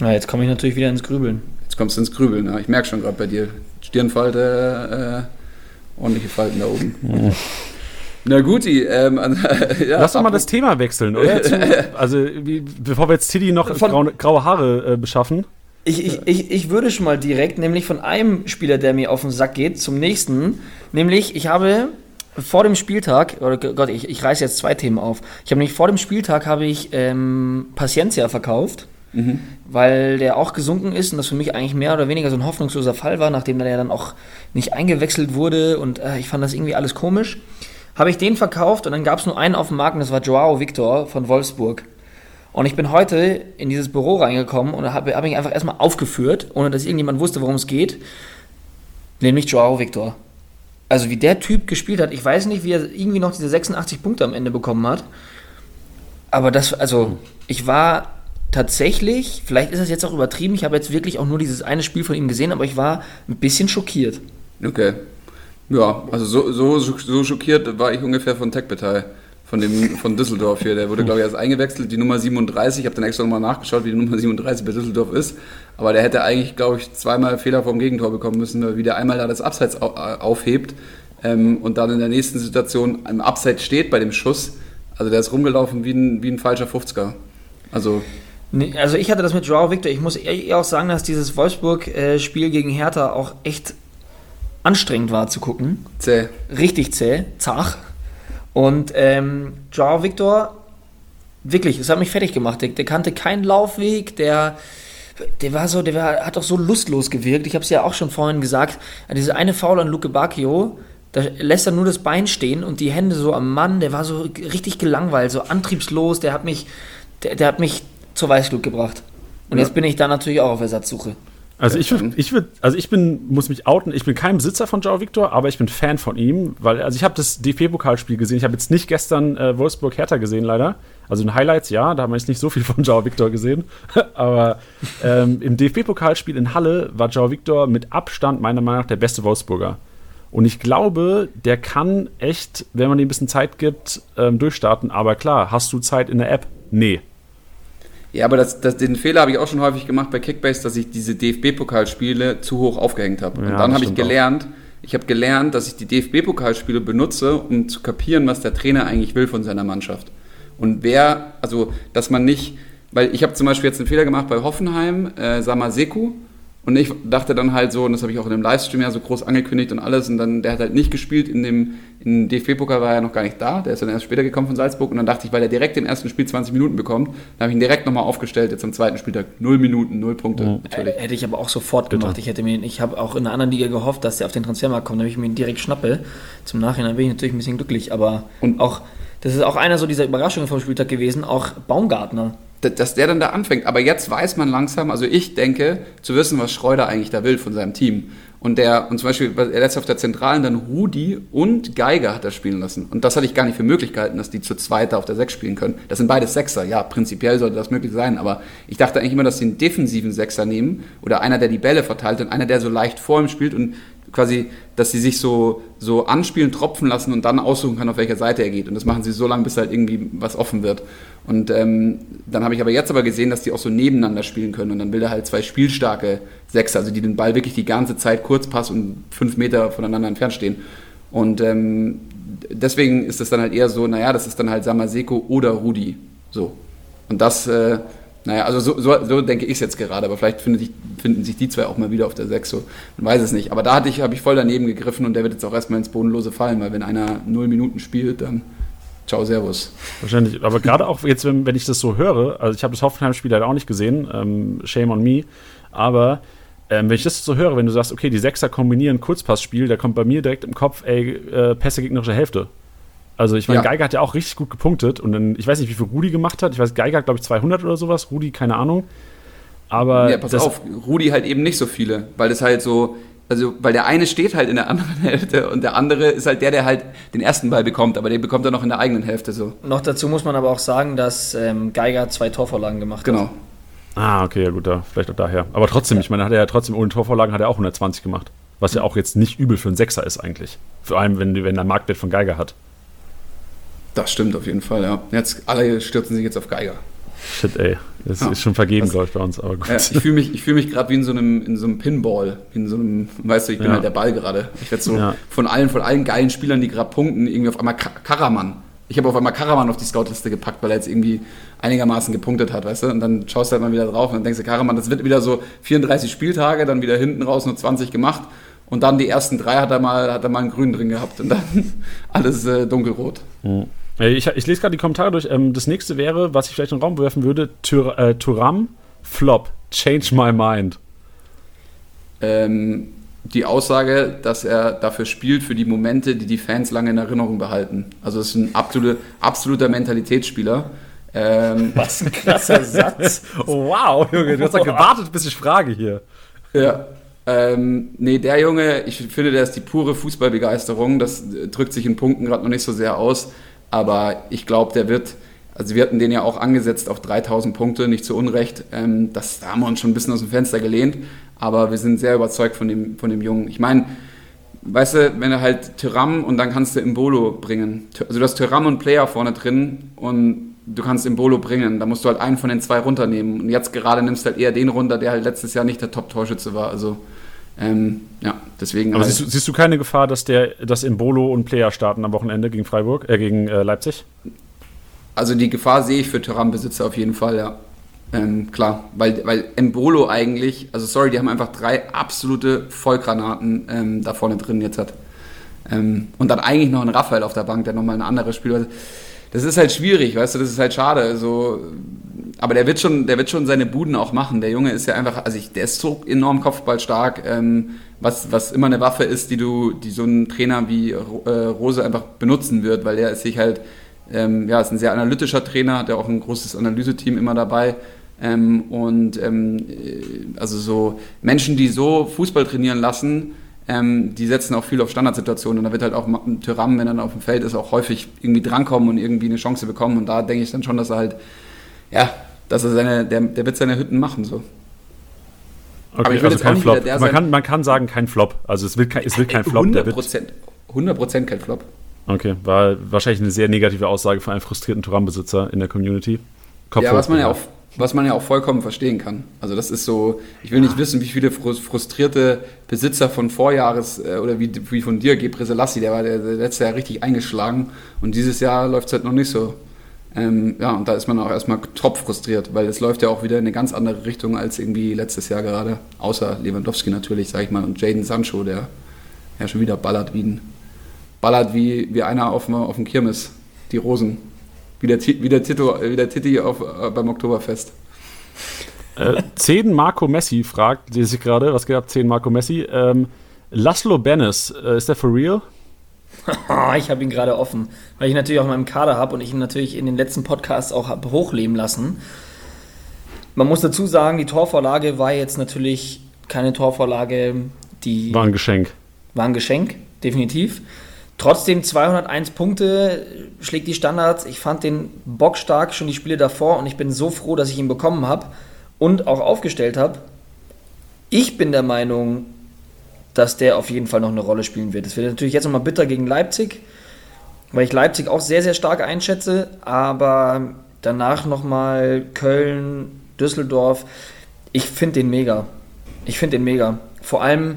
Na, jetzt komme ich natürlich wieder ins Grübeln. Jetzt kommst du ins Grübeln. Ne? Ich merke schon gerade bei dir. Stirnfalte, äh, ordentliche Falten da oben. Na gut, ähm, ja, Lass doch mal das Thema wechseln, oder? Zu, also, wie, bevor wir jetzt Tidi noch Von- graue, graue Haare äh, beschaffen. Ich, ich, ich, ich würde schon mal direkt, nämlich von einem Spieler, der mir auf den Sack geht, zum nächsten. Nämlich, ich habe vor dem Spieltag, oder Gott, ich, ich reiße jetzt zwei Themen auf. Ich habe nämlich vor dem Spieltag habe ich ähm, Paciencia verkauft, weil der auch gesunken ist und das für mich eigentlich mehr oder weniger so ein hoffnungsloser Fall war, nachdem der dann auch nicht eingewechselt wurde und äh, ich fand das irgendwie alles komisch. Habe ich den verkauft und dann gab es nur einen auf dem Markt und das war Joao Victor von Wolfsburg. Und ich bin heute in dieses Büro reingekommen und habe hab mich einfach erstmal aufgeführt, ohne dass irgendjemand wusste, worum es geht. Nämlich Joao Victor. Also wie der Typ gespielt hat, ich weiß nicht, wie er irgendwie noch diese 86 Punkte am Ende bekommen hat. Aber das, also, ich war tatsächlich, vielleicht ist das jetzt auch übertrieben, ich habe jetzt wirklich auch nur dieses eine Spiel von ihm gesehen, aber ich war ein bisschen schockiert. Okay. Ja, also so, so, so schockiert war ich ungefähr von Tech-Partei. Von, dem, von Düsseldorf hier. Der wurde, glaube ich, erst eingewechselt, die Nummer 37. Ich habe dann extra nochmal nachgeschaut, wie die Nummer 37 bei Düsseldorf ist. Aber der hätte eigentlich, glaube ich, zweimal Fehler vom Gegentor bekommen müssen, weil wieder einmal da das Abseits aufhebt ähm, und dann in der nächsten Situation im Abseits steht bei dem Schuss. Also der ist rumgelaufen wie ein, wie ein falscher 50er. Also Nee, also ich hatte das mit Joao Victor. Ich muss ehrlich auch sagen, dass dieses Wolfsburg-Spiel gegen Hertha auch echt anstrengend war zu gucken. Zäh. Richtig zäh, zach. Und ähm, Joao Victor, wirklich, es hat mich fertig gemacht. Der, der, kannte keinen Laufweg, der, der war so, der war, hat doch so lustlos gewirkt. Ich habe es ja auch schon vorhin gesagt. Diese eine Foul an Luke Bacchio, da lässt er nur das Bein stehen und die Hände so am Mann. Der war so richtig gelangweilt, so antriebslos. Der hat mich, der, der hat mich zur Weißglut gebracht. Und ja. jetzt bin ich da natürlich auch auf Ersatzsuche. Also ich, ich würd, also ich bin, muss mich outen, ich bin kein Besitzer von Joao Victor, aber ich bin Fan von ihm, weil, also ich habe das DFB-Pokalspiel gesehen, ich habe jetzt nicht gestern äh, Wolfsburg-Hertha gesehen, leider. Also in Highlights, ja, da haben wir jetzt nicht so viel von Joao Victor gesehen. aber ähm, im DFB-Pokalspiel in Halle war Joao Victor mit Abstand meiner Meinung nach der beste Wolfsburger. Und ich glaube, der kann echt, wenn man ihm ein bisschen Zeit gibt, ähm, durchstarten. Aber klar, hast du Zeit in der App? Nee. Ja, aber das, das, den Fehler habe ich auch schon häufig gemacht bei Kickbase, dass ich diese DFB-Pokalspiele zu hoch aufgehängt habe. Ja, und dann habe ich gelernt, auch. ich habe gelernt, dass ich die DFB-Pokalspiele benutze, um zu kapieren, was der Trainer eigentlich will von seiner Mannschaft. Und wer, also, dass man nicht, weil ich habe zum Beispiel jetzt einen Fehler gemacht bei Hoffenheim, äh, Samaseku, und ich dachte dann halt so, und das habe ich auch in dem Livestream ja so groß angekündigt und alles, und dann, der hat halt nicht gespielt in dem, in DFB-Pokal war er noch gar nicht da, der ist dann erst später gekommen von Salzburg, und dann dachte ich, weil er direkt im ersten Spiel 20 Minuten bekommt, dann habe ich ihn direkt nochmal aufgestellt, jetzt am zweiten Spieltag, null Minuten, null Punkte, mhm. natürlich. Hätte ich aber auch sofort gemacht, ich hätte mir, ich habe auch in einer anderen Liga gehofft, dass der auf den Transfermarkt kommt, damit ich mir ihn direkt schnappe, zum Nachhinein bin ich natürlich ein bisschen glücklich, aber und auch, das ist auch einer so dieser Überraschungen vom Spieltag gewesen, auch Baumgartner, dass der dann da anfängt. Aber jetzt weiß man langsam, also ich denke, zu wissen, was Schreuder eigentlich da will von seinem Team. Und der, und zum Beispiel, er lässt auf der Zentralen dann Rudi und Geiger hat er spielen lassen. Und das hatte ich gar nicht für Möglichkeiten, dass die zu zweiter auf der Sechs spielen können. Das sind beide Sechser. Ja, prinzipiell sollte das möglich sein. Aber ich dachte eigentlich immer, dass sie einen defensiven Sechser nehmen. Oder einer, der die Bälle verteilt und einer, der so leicht vor ihm spielt und quasi, dass sie sich so, so anspielen, tropfen lassen und dann aussuchen kann, auf welcher Seite er geht. Und das machen sie so lange, bis halt irgendwie was offen wird. Und ähm, dann habe ich aber jetzt aber gesehen, dass die auch so nebeneinander spielen können. Und dann will er halt zwei spielstarke Sechser, also die den Ball wirklich die ganze Zeit kurz passen und fünf Meter voneinander entfernt stehen. Und ähm, deswegen ist es dann halt eher so, naja, das ist dann halt Samaseko oder Rudi. So. Und das, äh, naja, also so, so, so denke ich es jetzt gerade, aber vielleicht finden sich, finden sich die zwei auch mal wieder auf der 6, so, man weiß es nicht. Aber da ich, habe ich voll daneben gegriffen und der wird jetzt auch erstmal ins Bodenlose fallen, weil wenn einer null Minuten spielt, dann ciao, servus. Wahrscheinlich, aber gerade auch jetzt, wenn, wenn ich das so höre, also ich habe das Hoffenheim-Spiel leider auch nicht gesehen, ähm, shame on me, aber ähm, wenn ich das so höre, wenn du sagst, okay, die Sechser kombinieren Kurzpassspiel, da kommt bei mir direkt im Kopf, ey, äh, Pässe gegnerische Hälfte. Also ich meine, ja. Geiger hat ja auch richtig gut gepunktet und dann, ich weiß nicht, wie viel Rudi gemacht hat. Ich weiß, Geiger hat, glaube ich, 200 oder sowas. Rudi, keine Ahnung. Aber ja, pass auf, Rudi halt eben nicht so viele, weil das halt so, also weil der eine steht halt in der anderen Hälfte und der andere ist halt der, der halt den ersten Ball bekommt, aber den bekommt er noch in der eigenen Hälfte so. Noch dazu muss man aber auch sagen, dass ähm, Geiger zwei Torvorlagen gemacht genau. hat. Genau. Ah, okay, ja gut, da, vielleicht auch daher. Aber trotzdem, ja. ich meine, hat er ja trotzdem ohne Torvorlagen hat er auch 120 gemacht. Was ja auch jetzt nicht übel für einen Sechser ist eigentlich. Vor allem, wenn, wenn er Marktwert von Geiger hat. Das stimmt auf jeden Fall, ja. Jetzt alle stürzen sich jetzt auf Geiger. Shit, ey. Das ja, ist schon vergeben, glaube ich, bei uns. Aber gut. Ja, ich fühle mich, fühl mich gerade wie in so, einem, in so einem Pinball. In so einem, weißt du, ich bin ja. halt der Ball gerade. Ich werde so von allen, von allen geilen Spielern, die gerade punkten, irgendwie auf einmal Karaman. Ich habe auf einmal Karaman auf die Scoutliste gepackt, weil er jetzt irgendwie einigermaßen gepunktet hat, weißt du? Und dann schaust du halt mal wieder drauf und dann denkst du, Karaman, das wird wieder so 34 Spieltage, dann wieder hinten raus nur 20 gemacht. Und dann die ersten drei hat er mal, hat er mal einen Grün drin gehabt und dann alles äh, dunkelrot. Mhm. Ich, ich lese gerade die Kommentare durch. Ähm, das nächste wäre, was ich vielleicht in den Raum werfen würde: Tur äh, Turam, Flop, Change My Mind. Ähm, die Aussage, dass er dafür spielt, für die Momente, die die Fans lange in Erinnerung behalten. Also, es ist ein absolute, absoluter Mentalitätsspieler. Ähm, was ein krasser Satz. wow, Junge, du hast doch gewartet, bis ich frage hier. Ja. Ähm, nee, der Junge, ich finde, der ist die pure Fußballbegeisterung. Das drückt sich in Punkten gerade noch nicht so sehr aus. Aber ich glaube, der wird, also wir hatten den ja auch angesetzt auf 3000 Punkte, nicht zu Unrecht. Ähm, das, da haben wir uns schon ein bisschen aus dem Fenster gelehnt, aber wir sind sehr überzeugt von dem, von dem Jungen. Ich meine, weißt du, wenn du halt Tyram und dann kannst du Imbolo bringen. Also du hast Tyram und Player vorne drin und du kannst Imbolo bringen. Da musst du halt einen von den zwei runternehmen. Und jetzt gerade nimmst du halt eher den runter, der halt letztes Jahr nicht der Top-Torschütze war. Also ähm, ja, deswegen. Aber halt, siehst, du, siehst du keine Gefahr, dass der, dass Imbolo und Player starten am Wochenende gegen Freiburg, äh, gegen äh, Leipzig? Also die Gefahr sehe ich für Tyram-Besitzer auf jeden Fall, ja. Ähm, klar, weil, weil Embolo eigentlich, also sorry, die haben einfach drei absolute Vollgranaten ähm, da vorne drin jetzt hat. Ähm, und dann eigentlich noch ein Raphael auf der Bank, der nochmal ein anderes Spieler hat. Das ist halt schwierig, weißt du, das ist halt schade. Also, aber der wird schon, der wird schon seine Buden auch machen. Der Junge ist ja einfach, also ich, der ist so enorm kopfballstark, ähm, was, was immer eine Waffe ist, die du, die so ein Trainer wie äh, Rose einfach benutzen wird, weil der ist sich halt, ähm, ja, ist ein sehr analytischer Trainer, hat ja auch ein großes Analyseteam immer dabei. Ähm, und ähm, äh, also so Menschen, die so Fußball trainieren lassen, ähm, die setzen auch viel auf Standardsituationen. Und da wird halt auch Tyram, wenn er dann auf dem Feld ist, auch häufig irgendwie drankommen und irgendwie eine Chance bekommen. Und da denke ich dann schon, dass er halt, ja, dass er seine, der, der wird seine Hütten machen so. Okay, Aber ich will also jetzt auch kein Flop. Man kann, man kann sagen, kein Flop. Also es wird kein, es wird kein Flop. Der 100 wird, Prozent. 100 Prozent kein Flop. okay, war wahrscheinlich eine sehr negative Aussage von einem frustrierten Turam-Besitzer in der Community. Kopf Ja, was man ja, auch, was man ja auch vollkommen verstehen kann. Also das ist so, ich will nicht wissen, wie viele frus- frustrierte Besitzer von Vorjahres äh, oder wie, wie von dir, Gebre Selassie, der war der, der letzte Jahr richtig eingeschlagen und dieses Jahr läuft es halt noch nicht so. Ähm, ja, und da ist man auch erstmal top frustriert, weil es läuft ja auch wieder in eine ganz andere Richtung als irgendwie letztes Jahr gerade. Außer Lewandowski natürlich, sag ich mal, und Jaden Sancho, der ja schon wieder ballert wie ein, ballert wie, wie einer auf, dem- auf dem Kirmes, die Rosen. Wie der, wie der, Tito, wie der Titi auf, äh, beim Oktoberfest. Äh, 10 Marco Messi fragt, lese ich gerade, was geht ab, 10 Marco Messi. Ähm, Laszlo Bennis, äh, ist der for real? Ich habe ihn gerade offen, weil ich natürlich auch in meinem Kader habe und ich ihn natürlich in den letzten Podcasts auch habe hochleben lassen. Man muss dazu sagen, die Torvorlage war jetzt natürlich keine Torvorlage, die War ein Geschenk. war ein Geschenk, definitiv. Trotzdem 201 Punkte, schlägt die Standards. Ich fand den bockstark schon die Spiele davor und ich bin so froh, dass ich ihn bekommen habe und auch aufgestellt habe. Ich bin der Meinung, dass der auf jeden Fall noch eine Rolle spielen wird. Es wird natürlich jetzt nochmal bitter gegen Leipzig, weil ich Leipzig auch sehr, sehr stark einschätze, aber danach nochmal Köln, Düsseldorf. Ich finde den mega. Ich finde den mega. Vor allem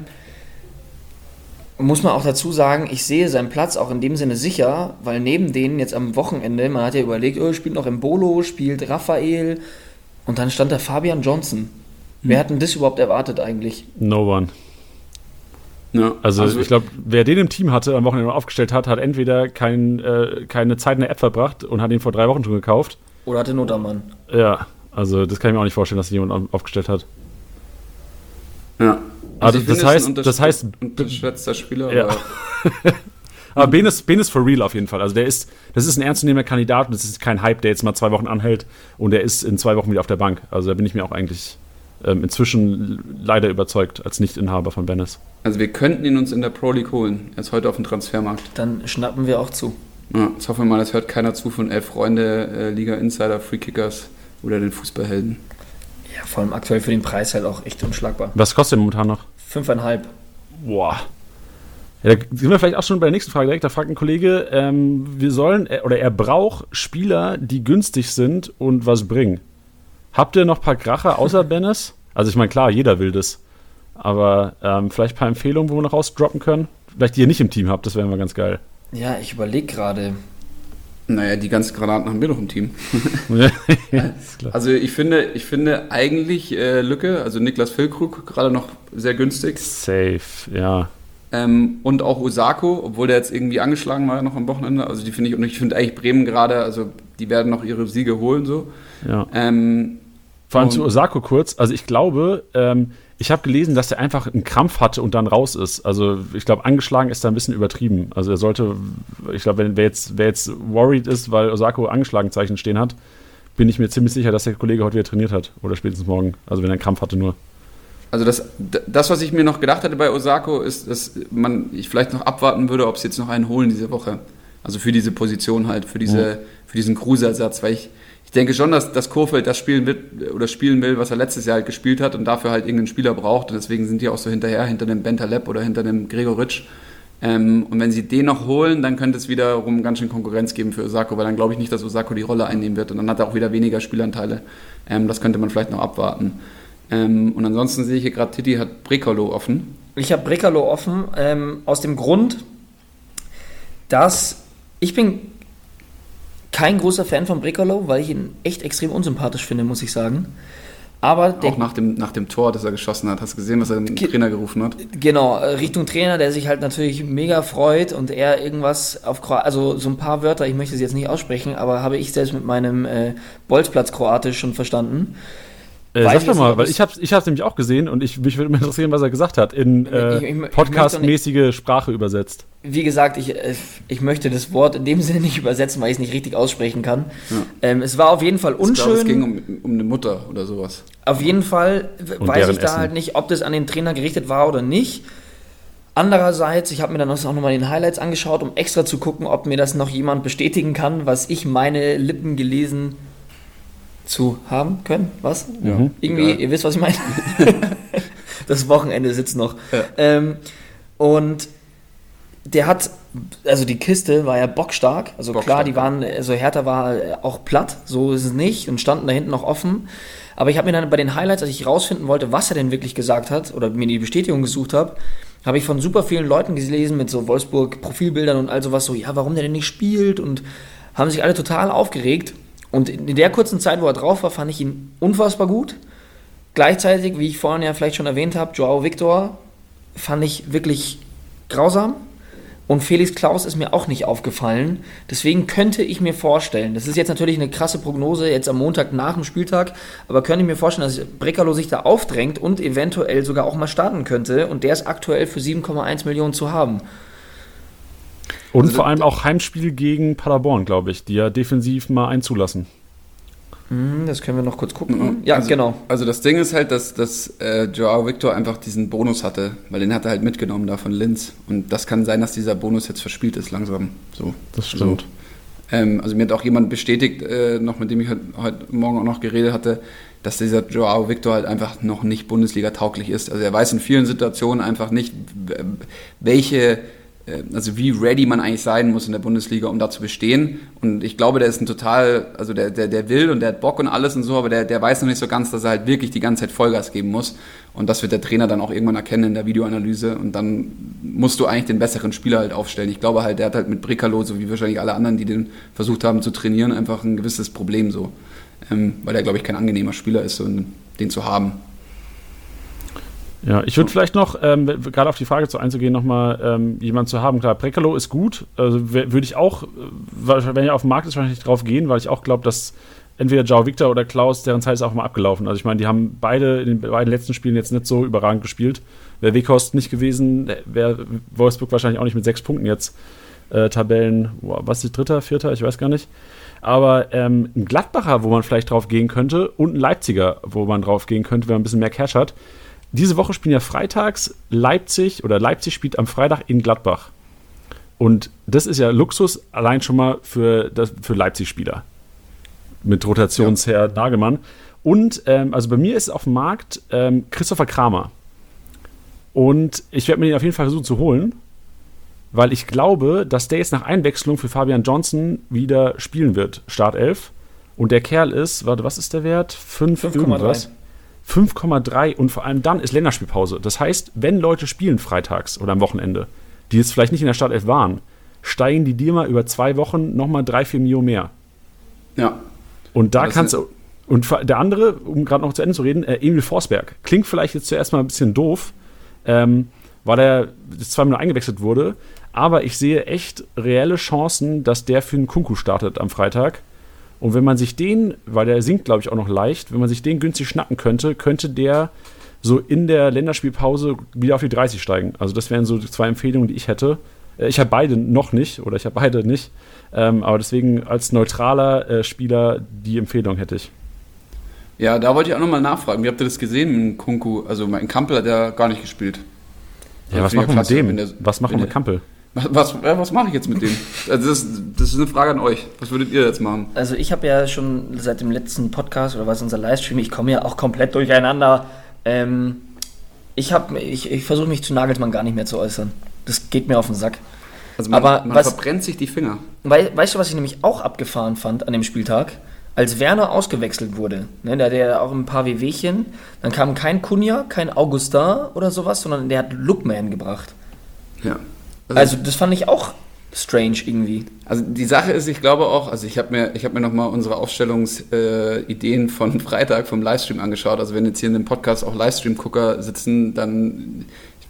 muss man auch dazu sagen, ich sehe seinen Platz auch in dem Sinne sicher, weil neben denen jetzt am Wochenende, man hat ja überlegt, oh, spielt noch Embolo, spielt Raphael und dann stand da Fabian Johnson. Wer hat denn das überhaupt erwartet eigentlich? No one. Ja, Also, ich glaube, wer den im Team hatte, am Wochenende aufgestellt hat, hat entweder kein, äh, keine Zeit in der App verbracht und hat ihn vor drei Wochen schon gekauft. Oder hatte Notermann? Ja, also das kann ich mir auch nicht vorstellen, dass jemand auf- aufgestellt hat. ja. Also ich das heißt- ein das heißt- untersch- unterschätzter Spieler. Ja. aber Aber Ben ist, ben ist for real auf jeden Fall. Also der ist, das ist ein ernstzunehmender Kandidat und das ist kein Hype, der jetzt mal zwei Wochen anhält und der ist in zwei Wochen wieder auf der Bank. Also da bin ich mir auch eigentlich ähm, inzwischen leider überzeugt als Nicht-Inhaber von Bennis. Also wir könnten ihn uns in der Pro League holen. Er ist heute auf dem Transfermarkt. Dann schnappen wir auch zu. Ja, jetzt hoffen wir mal, das hört keiner zu von Elf Freunde, äh, Liga Insider, Free Kickers oder den Fußballhelden. Ja, vor allem aktuell für den Preis halt auch echt unschlagbar. Was kostet der momentan noch? Fünfeinhalb. Boah. Ja, da sind wir vielleicht auch schon bei der nächsten Frage direkt. Da fragt ein Kollege, ähm, wir sollen, äh, oder er braucht Spieler, die günstig sind und was bringen. Habt ihr noch ein paar Kracher außer Bennis? Also ich meine, klar, jeder will das. Aber ähm, vielleicht ein paar Empfehlungen, wo wir noch rausdroppen können? Vielleicht die ihr nicht im Team habt, das wäre mal ganz geil. Ja, ich überlege gerade. Naja, die ganzen Granaten haben wir noch im Team. klar. Also ich finde, ich finde eigentlich äh, Lücke, also Niklas Füllkrug, gerade noch sehr günstig. Safe, ja. Ähm, und auch Osako, obwohl der jetzt irgendwie angeschlagen war noch am Wochenende. Also die finde ich, und ich finde eigentlich Bremen gerade, also die werden noch ihre Siege holen so. ja. Ähm, Vor allem zu Osako kurz. Also ich glaube, ähm, ich habe gelesen, dass der einfach einen Krampf hatte und dann raus ist. Also ich glaube, angeschlagen ist da ein bisschen übertrieben. Also er sollte, ich glaube, wenn wer jetzt, wer jetzt worried ist, weil Osako angeschlagen Zeichen stehen hat, bin ich mir ziemlich sicher, dass der Kollege heute wieder trainiert hat. Oder spätestens morgen. Also wenn er einen Krampf hatte nur. Also das, das, was ich mir noch gedacht hatte bei Osako, ist, dass man ich vielleicht noch abwarten würde, ob sie jetzt noch einen holen diese Woche. Also für diese Position halt, für, diese, für diesen Kruse-Ersatz, weil ich, ich denke schon, dass, dass Kurfeld das spielen wird oder spielen will, was er letztes Jahr halt gespielt hat und dafür halt irgendeinen Spieler braucht. Und deswegen sind die auch so hinterher, hinter dem Bentaleb oder hinter dem Gregoritsch. Ähm, und wenn sie den noch holen, dann könnte es wiederum ganz schön Konkurrenz geben für Osako, weil dann glaube ich nicht, dass Osako die Rolle einnehmen wird und dann hat er auch wieder weniger Spielanteile. Ähm, das könnte man vielleicht noch abwarten. Ähm, und ansonsten sehe ich hier gerade, Titi hat Brekalo offen. Ich habe Brekalo offen, ähm, aus dem Grund, dass ich bin kein großer Fan von Brekalo, weil ich ihn echt extrem unsympathisch finde, muss ich sagen. Aber der, Auch nach dem, nach dem Tor, das er geschossen hat. Hast du gesehen, was er Ge- Trainer gerufen hat? Genau, äh, Richtung Trainer, der sich halt natürlich mega freut und er irgendwas auf Kroatisch, also so ein paar Wörter, ich möchte sie jetzt nicht aussprechen, aber habe ich selbst mit meinem äh, Bolzplatz Kroatisch schon verstanden. Äh, sag ich doch mal, weil es- ich habe ich hab's nämlich auch gesehen und ich, mich würde mal interessieren, was er gesagt hat. In äh, podcastmäßige Sprache übersetzt. Wie gesagt, ich, äh, ich möchte das Wort in dem Sinne nicht übersetzen, weil ich es nicht richtig aussprechen kann. Ähm, es war auf jeden Fall Ich glaube, unschön. es ging um, um eine Mutter oder sowas. Auf jeden Fall Und weiß ich da Essen. halt nicht, ob das an den Trainer gerichtet war oder nicht. Andererseits, ich habe mir dann auch nochmal den Highlights angeschaut, um extra zu gucken, ob mir das noch jemand bestätigen kann, was ich meine Lippen gelesen zu haben können. Was? Mhm. Irgendwie, Ja. ihr wisst, was ich meine. das Wochenende sitzt noch. Ja. Ähm, und der hat, also die Kiste war ja bockstark. Also klar, Bockstark, die waren, also Hertha war äh, auch platt, so ist es nicht und standen da hinten noch offen. Aber ich habe mir dann bei den Highlights, als ich rausfinden wollte, was er denn wirklich gesagt hat oder mir die Bestätigung gesucht habe, habe ich von super vielen Leuten gelesen mit so Wolfsburg-Profilbildern und all sowas so, ja, warum der denn nicht spielt und haben sich alle total aufgeregt. Und in der kurzen Zeit, wo er drauf war, fand ich ihn unfassbar gut. Gleichzeitig, wie ich vorhin ja vielleicht schon erwähnt habe, Joao Victor fand ich wirklich grausam. Und Felix Klaus ist mir auch nicht aufgefallen. Deswegen könnte ich mir vorstellen, das ist jetzt natürlich eine krasse Prognose, jetzt am Montag nach dem Spieltag, aber könnte ich mir vorstellen, dass Brekalo sich da aufdrängt und eventuell sogar auch mal starten könnte. Und der ist aktuell für 7,1 Millionen zu haben. Und Also vor allem auch Heimspiel gegen Paderborn, glaube ich, die ja defensiv mal einzulassen. Hm, das können wir noch kurz gucken. Ja, also, genau. Also das Ding ist halt, dass, dass äh, Joao Victor einfach diesen Bonus hatte, weil den hat er halt mitgenommen da von Linz. Und das kann sein, dass dieser Bonus jetzt verspielt ist langsam. So. Das stimmt. So. Ähm, also mir hat auch jemand bestätigt, äh, noch mit dem ich heute, heute Morgen auch noch geredet hatte, dass dieser Joao Victor halt einfach noch nicht Bundesliga tauglich ist. Also er weiß in vielen Situationen einfach nicht, welche, also wie ready man eigentlich sein muss in der Bundesliga, um da zu bestehen. Und ich glaube, der ist ein total, also der, der, der will und der hat Bock und alles und so, aber der, der weiß noch nicht so ganz, dass er halt wirklich die ganze Zeit Vollgas geben muss. Und das wird der Trainer dann auch irgendwann erkennen in der Videoanalyse. Und dann musst du eigentlich den besseren Spieler halt aufstellen. Ich glaube halt, der hat halt mit Bricalo, so wie wahrscheinlich alle anderen, die den versucht haben zu trainieren, einfach ein gewisses Problem so. Ähm, weil er, glaube ich, kein angenehmer Spieler ist, so den zu haben. Ja, ich würde vielleicht noch, ähm, gerade auf die Frage zu einzugehen, nochmal ähm, jemanden zu haben. Klar, Brekalo ist gut. Also würde ich auch, äh, wenn er auf dem Markt ist, wahrscheinlich drauf gehen, weil ich auch glaube, dass entweder Joao Victor oder Klaus, deren Zeit ist auch mal abgelaufen. Also ich meine, die haben beide in den beiden letzten Spielen jetzt nicht so überragend gespielt. Wäre Weghorst nicht gewesen, wäre Wolfsburg wahrscheinlich auch nicht mit sechs Punkten jetzt äh, Tabellen, boah, was ist dritter, vierter, ich weiß gar nicht. Aber ähm, ein Gladbacher, wo man vielleicht drauf gehen könnte, und ein Leipziger, wo man drauf gehen könnte, wenn man ein bisschen mehr Cash hat. Diese Woche spielen ja freitags Leipzig oder Leipzig spielt am Freitag in Gladbach. Und das ist ja Luxus allein schon mal für, das, für Leipzig-Spieler. Mit Rotationsherr Nagelmann. Und ähm, also bei mir ist auf dem Markt ähm, Christopher Kramer. Und ich werde mir den auf jeden Fall versuchen zu holen, weil ich glaube, dass der jetzt nach Einwechslung für Fabian Johnson wieder spielen wird, Startelf. Und der Kerl ist, warte, was ist der Wert? 5 5,3. Irgendwas. 5,3 und vor allem dann ist Länderspielpause. Das heißt, wenn Leute spielen freitags oder am Wochenende, die jetzt vielleicht nicht in der Startelf waren, steigen die dir mal über zwei Wochen nochmal 3, 4 Mio mehr. Ja. Und da Das kannst du. Und der andere, um gerade noch zu Ende zu reden, äh, Emil Forsberg. Klingt vielleicht jetzt zuerst mal ein bisschen doof, ähm, weil er jetzt zweimal eingewechselt wurde. Aber ich sehe echt reelle Chancen, dass der für einen Kunku startet am Freitag. Und wenn man sich den, weil der sinkt, glaube ich, auch noch leicht, wenn man sich den günstig schnappen könnte, könnte der so in der Länderspielpause wieder auf die 30 steigen. Also das wären so zwei Empfehlungen, die ich hätte. Äh, Ich habe beide noch nicht oder ich habe beide nicht. Ähm, aber deswegen als neutraler äh, Spieler die Empfehlung hätte ich. Ja, da wollte ich auch nochmal nachfragen. Wie habt ihr das gesehen mit Kunku? Also mein Kampel hat ja gar nicht gespielt. Ja, Also was machen wir mit dem? der- was machen wir mit Kampel? Was, was, ja, was mache ich jetzt mit dem? Also das, das ist eine Frage an euch. Was würdet ihr jetzt machen? Also ich habe ja schon seit dem letzten Podcast oder was unser Livestream, ich komme ja auch komplett durcheinander. Ähm, ich habe, ich, ich versuche mich zu Nagelsmann gar nicht mehr zu äußern. Das geht mir auf den Sack. Also man, Aber man was- verbrennt sich die Finger. Wei weißt du, was ich nämlich auch abgefahren fand an dem Spieltag? Als Werner ausgewechselt wurde, ne, der hatte ja auch ein paar Wehwehchen, dann kam kein Kunja, kein Augustin oder sowas, sondern der hat Lookman gebracht. Ja. Also das fand ich auch strange irgendwie. Also die Sache ist, ich glaube auch, also ich habe mir, ich habe mir nochmal unsere Aufstellungsideen äh, von Freitag vom Livestream angeschaut. Also wenn jetzt hier in dem Podcast auch Livestream-Gucker sitzen, dann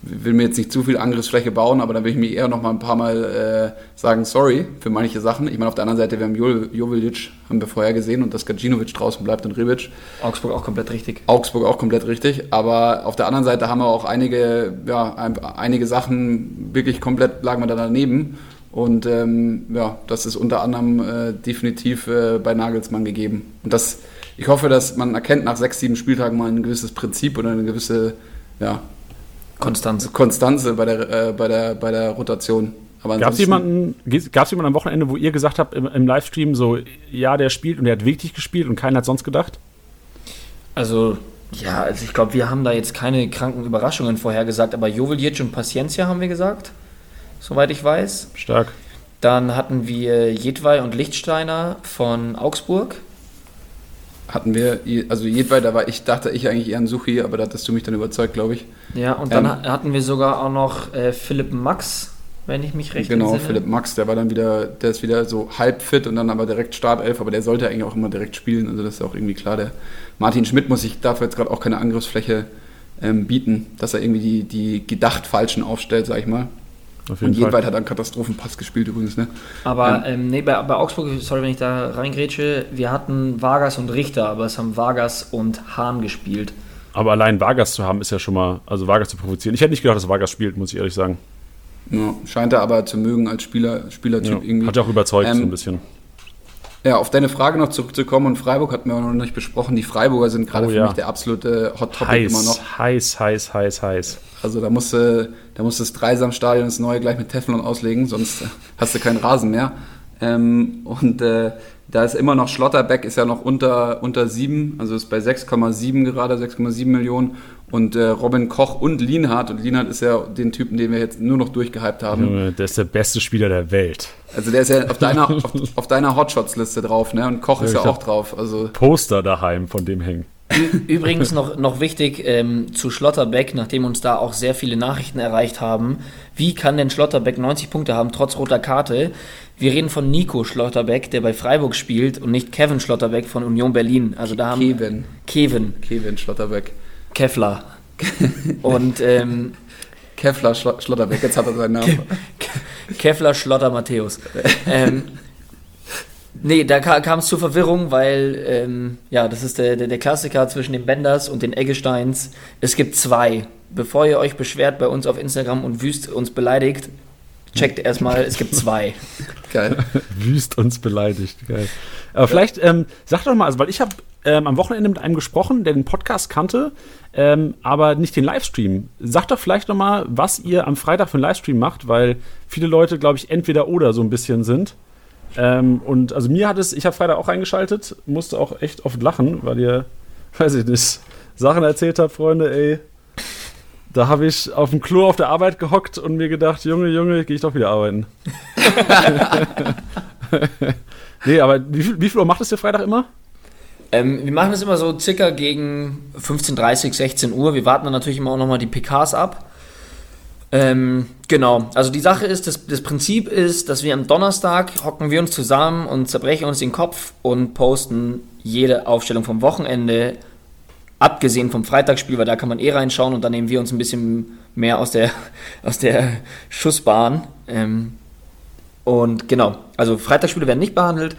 will mir jetzt nicht zu viel Angriffsfläche bauen, aber dann will ich mir eher nochmal ein paar Mal äh, sagen, sorry für manche Sachen. Ich meine, auf der anderen Seite, wir haben Jo- Jovic, haben wir vorher gesehen und dass Gacinovic draußen bleibt und Rebic. Augsburg auch komplett richtig. Augsburg auch komplett richtig, aber auf der anderen Seite haben wir auch einige, ja, ein, einige Sachen wirklich komplett lagen wir da daneben und ähm, ja, das ist unter anderem äh, definitiv äh, bei Nagelsmann gegeben. Und das, ich hoffe, dass man erkennt nach sechs, sieben Spieltagen mal ein gewisses Prinzip oder eine gewisse ja, Konstanz. Konstanze bei der, äh, bei der, bei der Rotation. Aber Gab es jemanden, gab's jemanden am Wochenende, wo ihr gesagt habt im, im Livestream so, ja, der spielt und der hat wirklich gespielt und keiner hat sonst gedacht? Also, ja, also ich glaube, wir haben da jetzt keine kranken Überraschungen vorhergesagt, aber Joveljic und Paciencia haben wir gesagt, soweit ich weiß. Stark. Dann hatten wir Jedwai und Lichtsteiner von Augsburg. Hatten wir, also jedweit, da war ich, dachte ich eigentlich eher an Suchi, aber da hattest du mich dann überzeugt, glaube ich. Ja, und dann Ähm. ha- hatten wir sogar auch noch äh, Philipp Max, wenn ich mich recht Genau, entsinne. Philipp Max, der war dann wieder, der ist wieder so halb fit und dann aber direkt Startelf, aber der sollte eigentlich auch immer direkt spielen, also das ist auch irgendwie klar. Der Martin Schmidt muss sich dafür jetzt gerade auch keine Angriffsfläche ähm, bieten, dass er irgendwie die, die gedacht Falschen aufstellt, sag ich mal. Auf Und jeden Jedweit Fall. hat er einen Katastrophenpass gespielt übrigens, ne? Aber ähm, nee, bei, bei Augsburg, sorry, wenn ich da reingrätsche, wir hatten Vargas und Richter, aber es haben Vargas und Hahn gespielt. Aber allein Vargas zu haben, ist ja schon mal, also Vargas zu provozieren. Ich hätte nicht gedacht, dass Vargas spielt, muss ich ehrlich sagen. Ja, scheint er aber zu mögen als Spieler, Spielertyp Ja, irgendwie. hat ja auch überzeugt, Ähm, so ein bisschen. Ja, auf deine Frage noch zurückzukommen und Freiburg hatten wir auch noch nicht besprochen. Die Freiburger sind gerade Oh, für ja. mich der absolute Hot Topic immer noch. Heiß, heiß, heiß, heiß, heiß. Also da musst du, da musst du das Dreisamstadion das neue gleich mit Teflon auslegen, sonst hast du keinen Rasen mehr. Ähm, und äh, da ist immer noch Schlotterbeck, ist ja noch unter, unter 7, also ist bei 6,7 gerade, 6,7 Millionen. Und äh, Robin Koch und Lienhardt, und Lienhardt ist ja den Typen, den wir jetzt nur noch durchgehypt haben. Der ist der beste Spieler der Welt. Also der ist ja auf deiner, auf, auf deiner Hotshots-Liste drauf, ne? Und Koch ist Ja, ja ich auch drauf. Also Poster daheim von dem hängen. Übrigens noch, noch wichtig ähm, zu Schlotterbeck, nachdem uns da auch sehr viele Nachrichten erreicht haben. Wie kann denn Schlotterbeck 90 Punkte haben, trotz roter Karte? Wir reden von Nico Schlotterbeck, der bei Freiburg spielt und nicht Kevin Schlotterbeck von Union Berlin. Also da haben Kevin. Kevin, Kevin Schlotterbeck. Kevlar. und ähm, Kevlar Schlo Schlotterbeck, jetzt hat er seinen Namen. Kevlar Schlotter Matthäus. ähm, nee, da kam es zur Verwirrung, weil, ähm, ja, das ist der, der, der Klassiker zwischen den Benders und den Eggesteins. Es gibt zwei. Bevor ihr euch beschwert bei uns auf Instagram und wüst uns beleidigt, checkt erstmal, es gibt zwei. Geil. Wüst uns beleidigt. Geil. Aber vielleicht, ähm, sag doch mal, also, weil ich habe ähm, am Wochenende mit einem gesprochen, der den Podcast kannte, ähm, aber nicht den Livestream. Sag doch vielleicht noch mal, was ihr am Freitag für einen Livestream macht, weil viele Leute, glaube ich, entweder oder so ein bisschen sind. Ähm, und also mir hat es, ich habe Freitag auch eingeschaltet, musste auch echt oft lachen, weil ihr, weiß ich nicht, Sachen erzählt habt, Freunde, ey. Da habe ich auf dem Klo auf der Arbeit gehockt und mir gedacht, Junge, Junge, gehe ich doch wieder arbeiten. nee, aber wie viel, wie viel Uhr macht es der Freitag immer? Ähm, wir machen das immer so circa gegen 15.30 16 Uhr. Wir warten dann natürlich immer auch nochmal die PKs ab. Ähm, genau, also die Sache ist, das, das Prinzip ist, dass wir am Donnerstag hocken wir uns zusammen und zerbrechen uns den Kopf und posten jede Aufstellung vom Wochenende, abgesehen vom Freitagsspiel, weil da kann man eh reinschauen und dann nehmen wir uns ein bisschen mehr aus der, aus der Schussbahn. Ähm, und genau, also Freitagsspiele werden nicht behandelt,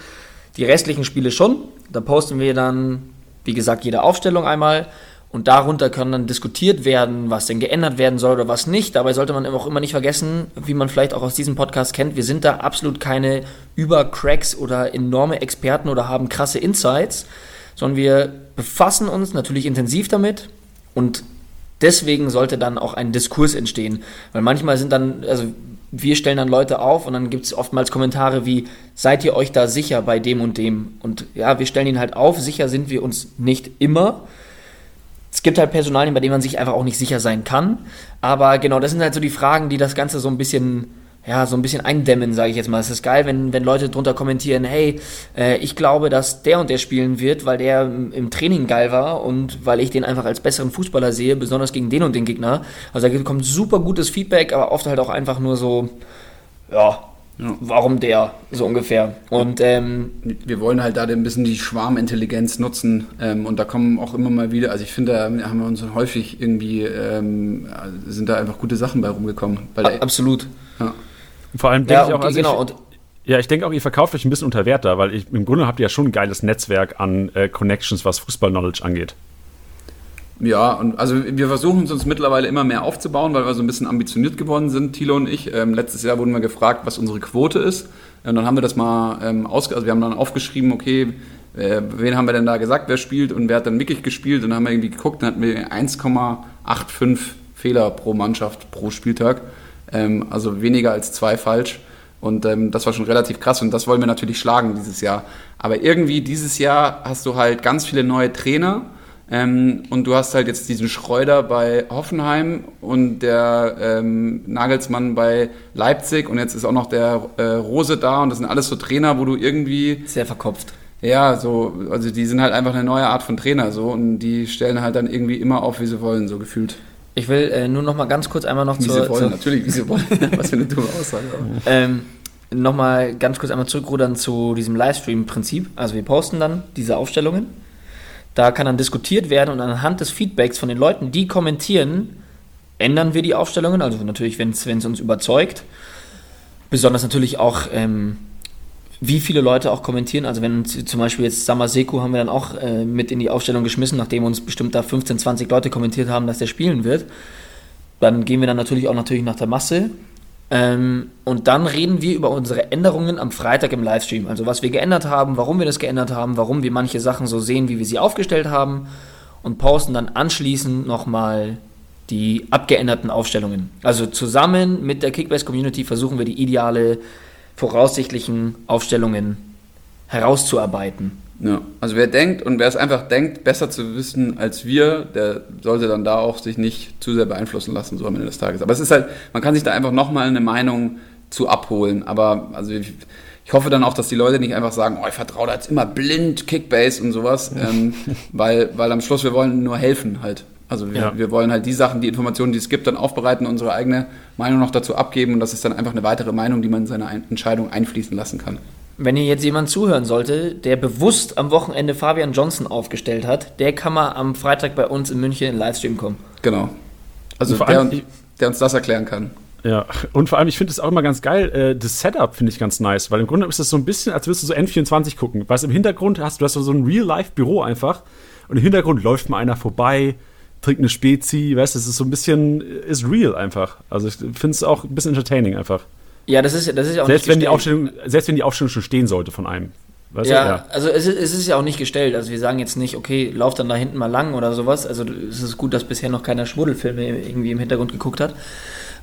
die restlichen Spiele schon. Da posten wir dann, wie gesagt, jede Aufstellung einmal. Und darunter kann dann diskutiert werden, was denn geändert werden soll oder was nicht. Dabei sollte man auch immer nicht vergessen, wie man vielleicht auch aus diesem Podcast kennt, wir sind da absolut keine Übercracks oder enorme Experten oder haben krasse Insights, sondern wir befassen uns natürlich intensiv damit und deswegen sollte dann auch ein Diskurs entstehen. Weil manchmal sind dann, also wir stellen dann Leute auf und dann gibt es oftmals Kommentare wie, seid ihr euch da sicher bei dem und dem? Und ja, wir stellen ihn halt auf, sicher sind wir uns nicht immer. Es gibt halt Personalien, bei denen man sich einfach auch nicht sicher sein kann. Aber genau, das sind halt so die Fragen, die das Ganze so ein bisschen ja, so ein bisschen eindämmen, sage ich jetzt mal. Es ist geil, wenn, wenn Leute drunter kommentieren, hey, äh, ich glaube, dass der und der spielen wird, weil der im, Training geil war und weil ich den einfach als besseren Fußballer sehe, besonders gegen den und den Gegner. Also da kommt super gutes Feedback, aber oft halt auch einfach nur so, ja, ja. Warum der, so ungefähr. Und ähm, wir wollen halt da ein bisschen die Schwarmintelligenz nutzen ähm, und da kommen auch immer mal wieder, also ich finde, da haben wir uns häufig irgendwie, ähm, sind da einfach gute Sachen bei rumgekommen. Weil, absolut. Ja. Vor allem denke ja, ich auch, also genau, ich, ja, ich denke auch, ihr verkauft euch ein bisschen unter Wert da, weil ich, im Grunde habt ihr ja schon ein geiles Netzwerk an äh, Connections, was Fußball-Knowledge angeht. Ja, und also wir versuchen es uns mittlerweile immer mehr aufzubauen, weil wir so ein bisschen ambitioniert geworden sind, Thilo und ich. Ähm, letztes Jahr wurden wir gefragt, was unsere Quote ist. Und dann haben wir das mal ähm, aus, also wir haben dann aufgeschrieben, okay, äh, wen haben wir denn da gesagt, wer spielt und wer hat dann wirklich gespielt und dann haben wir irgendwie geguckt, dann hatten wir 1,85 Fehler pro Mannschaft pro Spieltag. Ähm, also weniger als zwei falsch. Und ähm, das war schon relativ krass und das wollen wir natürlich schlagen dieses Jahr. Aber irgendwie dieses Jahr hast du halt ganz viele neue Trainer ähm, und du hast halt jetzt diesen Schreuder bei Hoffenheim und der ähm, Nagelsmann bei Leipzig und jetzt ist auch noch der äh, Rose da und das sind alles so Trainer, wo du irgendwie... Sehr verkopft. Ja, so, also die sind halt einfach eine neue Art von Trainer so und die stellen halt dann irgendwie immer auf, wie sie wollen, so gefühlt. Ich will äh, nur noch mal ganz kurz einmal noch wie zur... Sie wollen, zur, natürlich, wie sie wollen. Was für eine dumme Aussage. ähm, Nochmal ganz kurz einmal zurückrudern zu diesem Livestream-Prinzip. Also wir posten dann diese Aufstellungen. Da kann dann diskutiert werden und anhand des Feedbacks von den Leuten, die kommentieren, ändern wir die Aufstellungen. Also natürlich, wenn es uns überzeugt. Besonders natürlich auch ähm, wie viele Leute auch kommentieren. Also wenn zum Beispiel jetzt Samaseku haben wir dann auch äh, mit in die Aufstellung geschmissen, nachdem uns bestimmt da 15, 20 Leute kommentiert haben, dass der spielen wird. Dann gehen wir dann natürlich auch natürlich nach der Masse. Ähm, und dann reden wir über unsere Änderungen am Freitag im Livestream. Also was wir geändert haben, warum wir das geändert haben, warum wir manche Sachen so sehen, wie wir sie aufgestellt haben. Und posten dann anschließend nochmal die abgeänderten Aufstellungen. Also zusammen mit der Kickbase Community versuchen wir die ideale voraussichtlichen Aufstellungen herauszuarbeiten. Ja, also wer denkt und wer es einfach denkt, besser zu wissen als wir, der sollte dann da auch sich nicht zu sehr beeinflussen lassen, so am Ende des Tages. Aber es ist halt, man kann sich da einfach nochmal eine Meinung zu abholen. Aber also ich, ich, hoffe dann auch, dass die Leute nicht einfach sagen, oh, ich vertraue da jetzt immer blind Kickbase und sowas, ähm, weil, weil am Schluss wir wollen nur helfen halt. Also wir, ja. wir, wollen halt die Sachen, die Informationen, die es gibt, dann aufbereiten, unsere eigene Meinung noch dazu abgeben und das ist dann einfach eine weitere Meinung, die man in seine Entscheidung einfließen lassen kann. Wenn hier jetzt jemand zuhören sollte, der bewusst am Wochenende Fabian Johnson aufgestellt hat, der kann mal am Freitag bei uns in München in den Livestream kommen. Genau. Also der, der, uns das erklären kann. Ja, und vor allem, ich finde es auch immer ganz geil, äh, das Setup finde ich ganz nice, weil im Grunde ist das so ein bisschen, als würdest du so N24 gucken. Weil im Hintergrund hast du hast so ein Real-Life-Büro einfach und im Hintergrund läuft mal einer vorbei, trinkt eine Spezi, weißt du, es ist so ein bisschen, ist real einfach. Also ich finde es auch ein bisschen entertaining einfach. Ja, das ist, das ist ja auch selbst nicht wenn die Aufstellung, Selbst wenn die Aufstellung schon stehen sollte von einem. Weißt ja, ja, also es ist, es ist ja auch nicht gestellt. Also wir sagen jetzt nicht, okay, lauf dann da hinten mal lang oder sowas. Also es ist gut, dass bisher noch keiner Schmuddelfilme irgendwie im Hintergrund geguckt hat.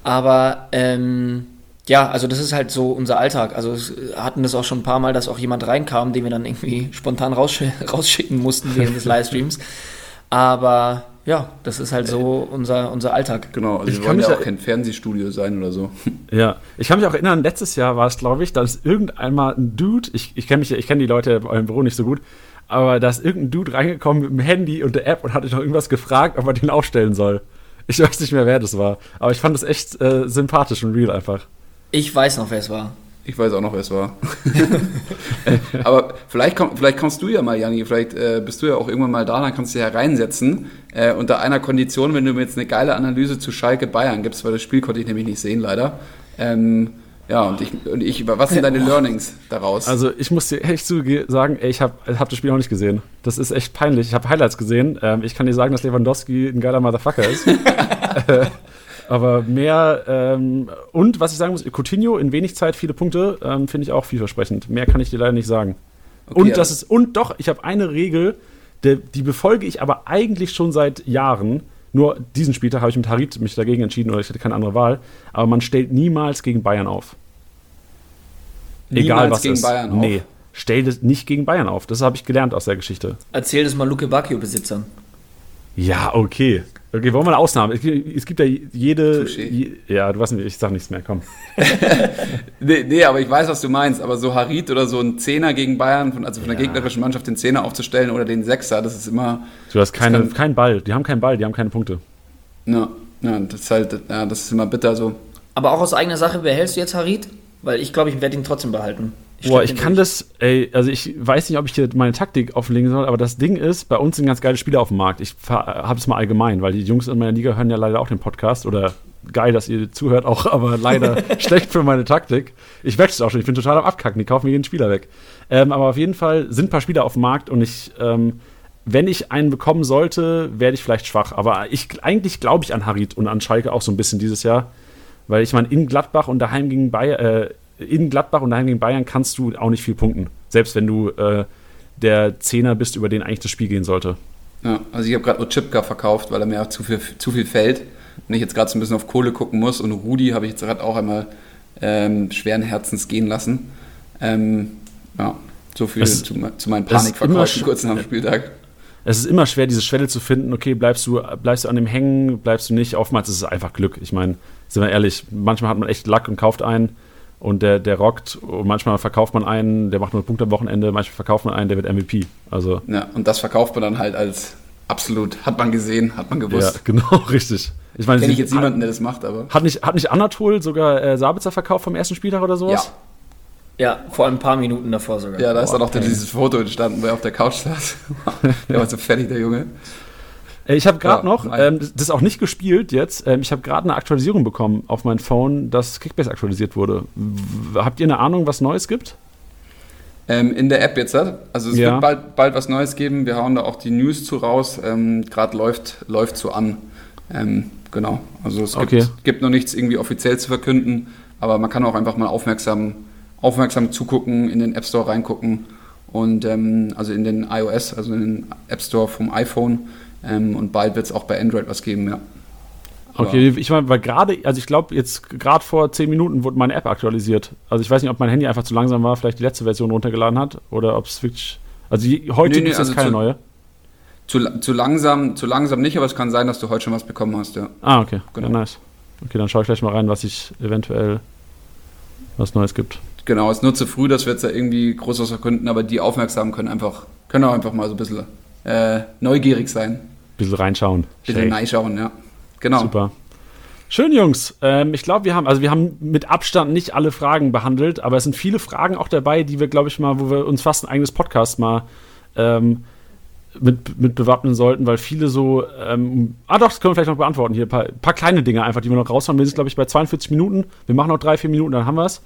Aber ähm, ja, also das ist halt so unser Alltag. Also hatten das auch schon ein paar Mal, dass auch jemand reinkam, den wir dann irgendwie spontan raussch rausschicken mussten während des Livestreams. Aber ja, das ist halt so unser, unser Alltag. Genau, also ich wir wollen ja auch kein Fernsehstudio sein oder so. Ja, ich kann mich auch erinnern, letztes Jahr war es, glaube ich, dass irgendeinmal ein Dude, ich, ich kenne kenn die Leute bei eurem Büro nicht so gut, aber da ist irgendein Dude reingekommen mit dem Handy und der App und hat noch irgendwas gefragt, ob er den aufstellen soll. Ich weiß nicht mehr, wer das war, aber ich fand das echt äh, sympathisch und real einfach. Ich weiß noch, wer es war. Ich weiß auch noch, wer es war. Aber vielleicht, komm, vielleicht kommst du ja mal, Janni, vielleicht äh, bist du ja auch irgendwann mal da, dann kannst du ja reinsetzen. Äh, unter einer Kondition, wenn du mir jetzt eine geile Analyse zu Schalke Bayern gibst, weil das Spiel konnte ich nämlich nicht sehen, leider. Ähm, ja, und ich, und ich, was sind deine Learnings daraus? Also, ich muss dir echt sagen, ey, ich habe hab das Spiel auch nicht gesehen. Das ist echt peinlich. Ich habe Highlights gesehen. Ähm, ich kann dir sagen, dass Lewandowski ein geiler Motherfucker ist. Aber mehr, ähm, und was ich sagen muss, Coutinho in wenig Zeit viele Punkte, ähm, finde ich auch vielversprechend. Mehr kann ich dir leider nicht sagen. Okay, und das ist, und doch, ich habe eine Regel, die, die befolge ich aber eigentlich schon seit Jahren. Nur diesen Spieltag habe ich mit Harit mich dagegen entschieden oder ich hatte keine andere Wahl. Aber man stellt niemals gegen Bayern auf. Niemals Egal was gegen ist. Bayern auf? Nee, stell das nicht gegen Bayern auf. Das habe ich gelernt aus der Geschichte. Erzähl das mal Luke Bacchio-Besitzern. Ja, okay. Okay, wollen wir eine Ausnahme? Es gibt, ja jede. Je, ja, du weißt nicht, ich sag nichts mehr, komm. Nee, nee, aber ich weiß, was du meinst. Aber so Harit oder so ein Zehner gegen Bayern, von- also von der Ja. gegnerischen Mannschaft den Zehner aufzustellen oder den Sechser, das ist immer. Du hast kann- keinen Ball. Die haben keinen Ball, die haben keine Punkte. Ja, ja, das ist halt, ja, das ist immer bitter so. Aber auch aus eigener Sache, behältst du jetzt Harit? Weil ich glaube, ich werde ihn trotzdem behalten. Boah, ich kann das, ey, also ich weiß nicht, ob ich hier meine Taktik auflegen soll, aber das Ding ist, bei uns sind ganz geile Spieler auf dem Markt. Ich habe es mal allgemein, weil die Jungs in meiner Liga hören ja leider auch den Podcast oder geil, dass ihr zuhört auch, aber leider schlecht für meine Taktik. Ich wechsle auch schon, ich bin total am Abkacken, die kaufen mir jeden Spieler weg. Ähm, aber auf jeden Fall sind ein paar Spieler auf dem Markt und ich, ähm, wenn ich einen bekommen sollte, werde ich vielleicht schwach. Aber ich, eigentlich glaube ich an Harit und an Schalke auch so ein bisschen dieses Jahr. Weil ich meine, in Gladbach und daheim gegen Bayern, äh, in Gladbach und daheim gegen Bayern kannst du auch nicht viel punkten. Selbst wenn du äh, der Zehner bist, über den eigentlich das Spiel gehen sollte. Ja, also ich habe gerade Ochipka verkauft, weil er mir auch zu viel, zu viel fällt. Und ich jetzt gerade so ein bisschen auf Kohle gucken muss. Und Rudi habe ich jetzt gerade auch einmal ähm, schweren Herzens gehen lassen. Ähm, ja, so viel zu, zu meinen es ist immer Panikverkäufen kurz nach dem Spieltag. Es ist immer schwer, diese Schwelle zu finden. Okay, bleibst du, bleibst du an dem hängen, bleibst du nicht. Oftmals ist es einfach Glück. Ich meine, sind wir ehrlich, manchmal hat man echt Luck und kauft einen und der, der rockt. Und manchmal verkauft man einen, der macht nur einen Punkt am Wochenende. Manchmal verkauft man einen, der wird MVP. Also, Ja, und das verkauft man dann halt als absolut, hat man gesehen, hat man ja, gewusst. genau, richtig. Ich meine, Kenne ich jetzt niemanden, der das macht, aber. Hat nicht, hat nicht Anatol sogar äh, Sabitzer verkauft vom ersten Spieltag oder Ja, sowas? Ja, vor ein paar Minuten davor sogar. ja, da ist dann auch okay. dieses Foto entstanden, wo er auf der Couch saß. der war so fertig, der Junge. Äh, Ich habe gerade Ja, noch, ähm, das ist auch nicht gespielt jetzt, ähm, ich habe gerade eine Aktualisierung bekommen auf mein Phone, dass Kickbase aktualisiert wurde. W habt ihr eine Ahnung, was Neues gibt? Ähm, in der App jetzt, also es Ja. wird bald, bald was Neues geben. Wir hauen da auch die News zu raus. Ähm, Gerade läuft, läuft so an. Ähm, genau. Also es gibt, Okay. gibt noch nichts irgendwie offiziell zu verkünden, aber man kann auch einfach mal aufmerksam, aufmerksam zugucken, in den App Store reingucken und ähm, also in den iOS, also in den App Store vom iPhone. Ähm, und bald wird es auch bei Android was geben, ja. Okay, ich meine, weil gerade, also ich glaube, jetzt gerade vor zehn Minuten wurde meine App aktualisiert. Also ich weiß nicht, ob mein Handy einfach zu langsam war, vielleicht die letzte Version runtergeladen hat oder ob es wirklich. Also heute Nee, nee, gibt es also keine zu- neue. Zu, zu, langsam, zu langsam nicht, aber es kann sein, dass du heute schon was bekommen hast, ja. Ah, okay. Genau. Ja, nice. Okay, dann schaue ich gleich mal rein, was ich eventuell was Neues gibt. Genau, es ist nur zu früh, dass wir jetzt da irgendwie groß was verkünden, aber die Aufmerksamen können einfach, können auch einfach mal so ein bisschen äh, neugierig sein. Bisschen reinschauen. Bisschen reinschauen, ja. Genau. Super. Schön, Jungs. Ähm, ich glaube, wir haben, also wir haben mit Abstand nicht alle Fragen behandelt, aber es sind viele Fragen auch dabei, die wir, glaube ich, mal, wo wir uns fast ein eigenes Podcast mal ähm, mit, mit bewappnen sollten, weil viele so, ähm, ah doch, das können wir vielleicht noch beantworten hier, ein paar, paar kleine Dinge einfach, die wir noch raushauen. Wir sind, glaube ich, bei 42 Minuten. Wir machen noch drei, vier Minuten, dann haben wir es.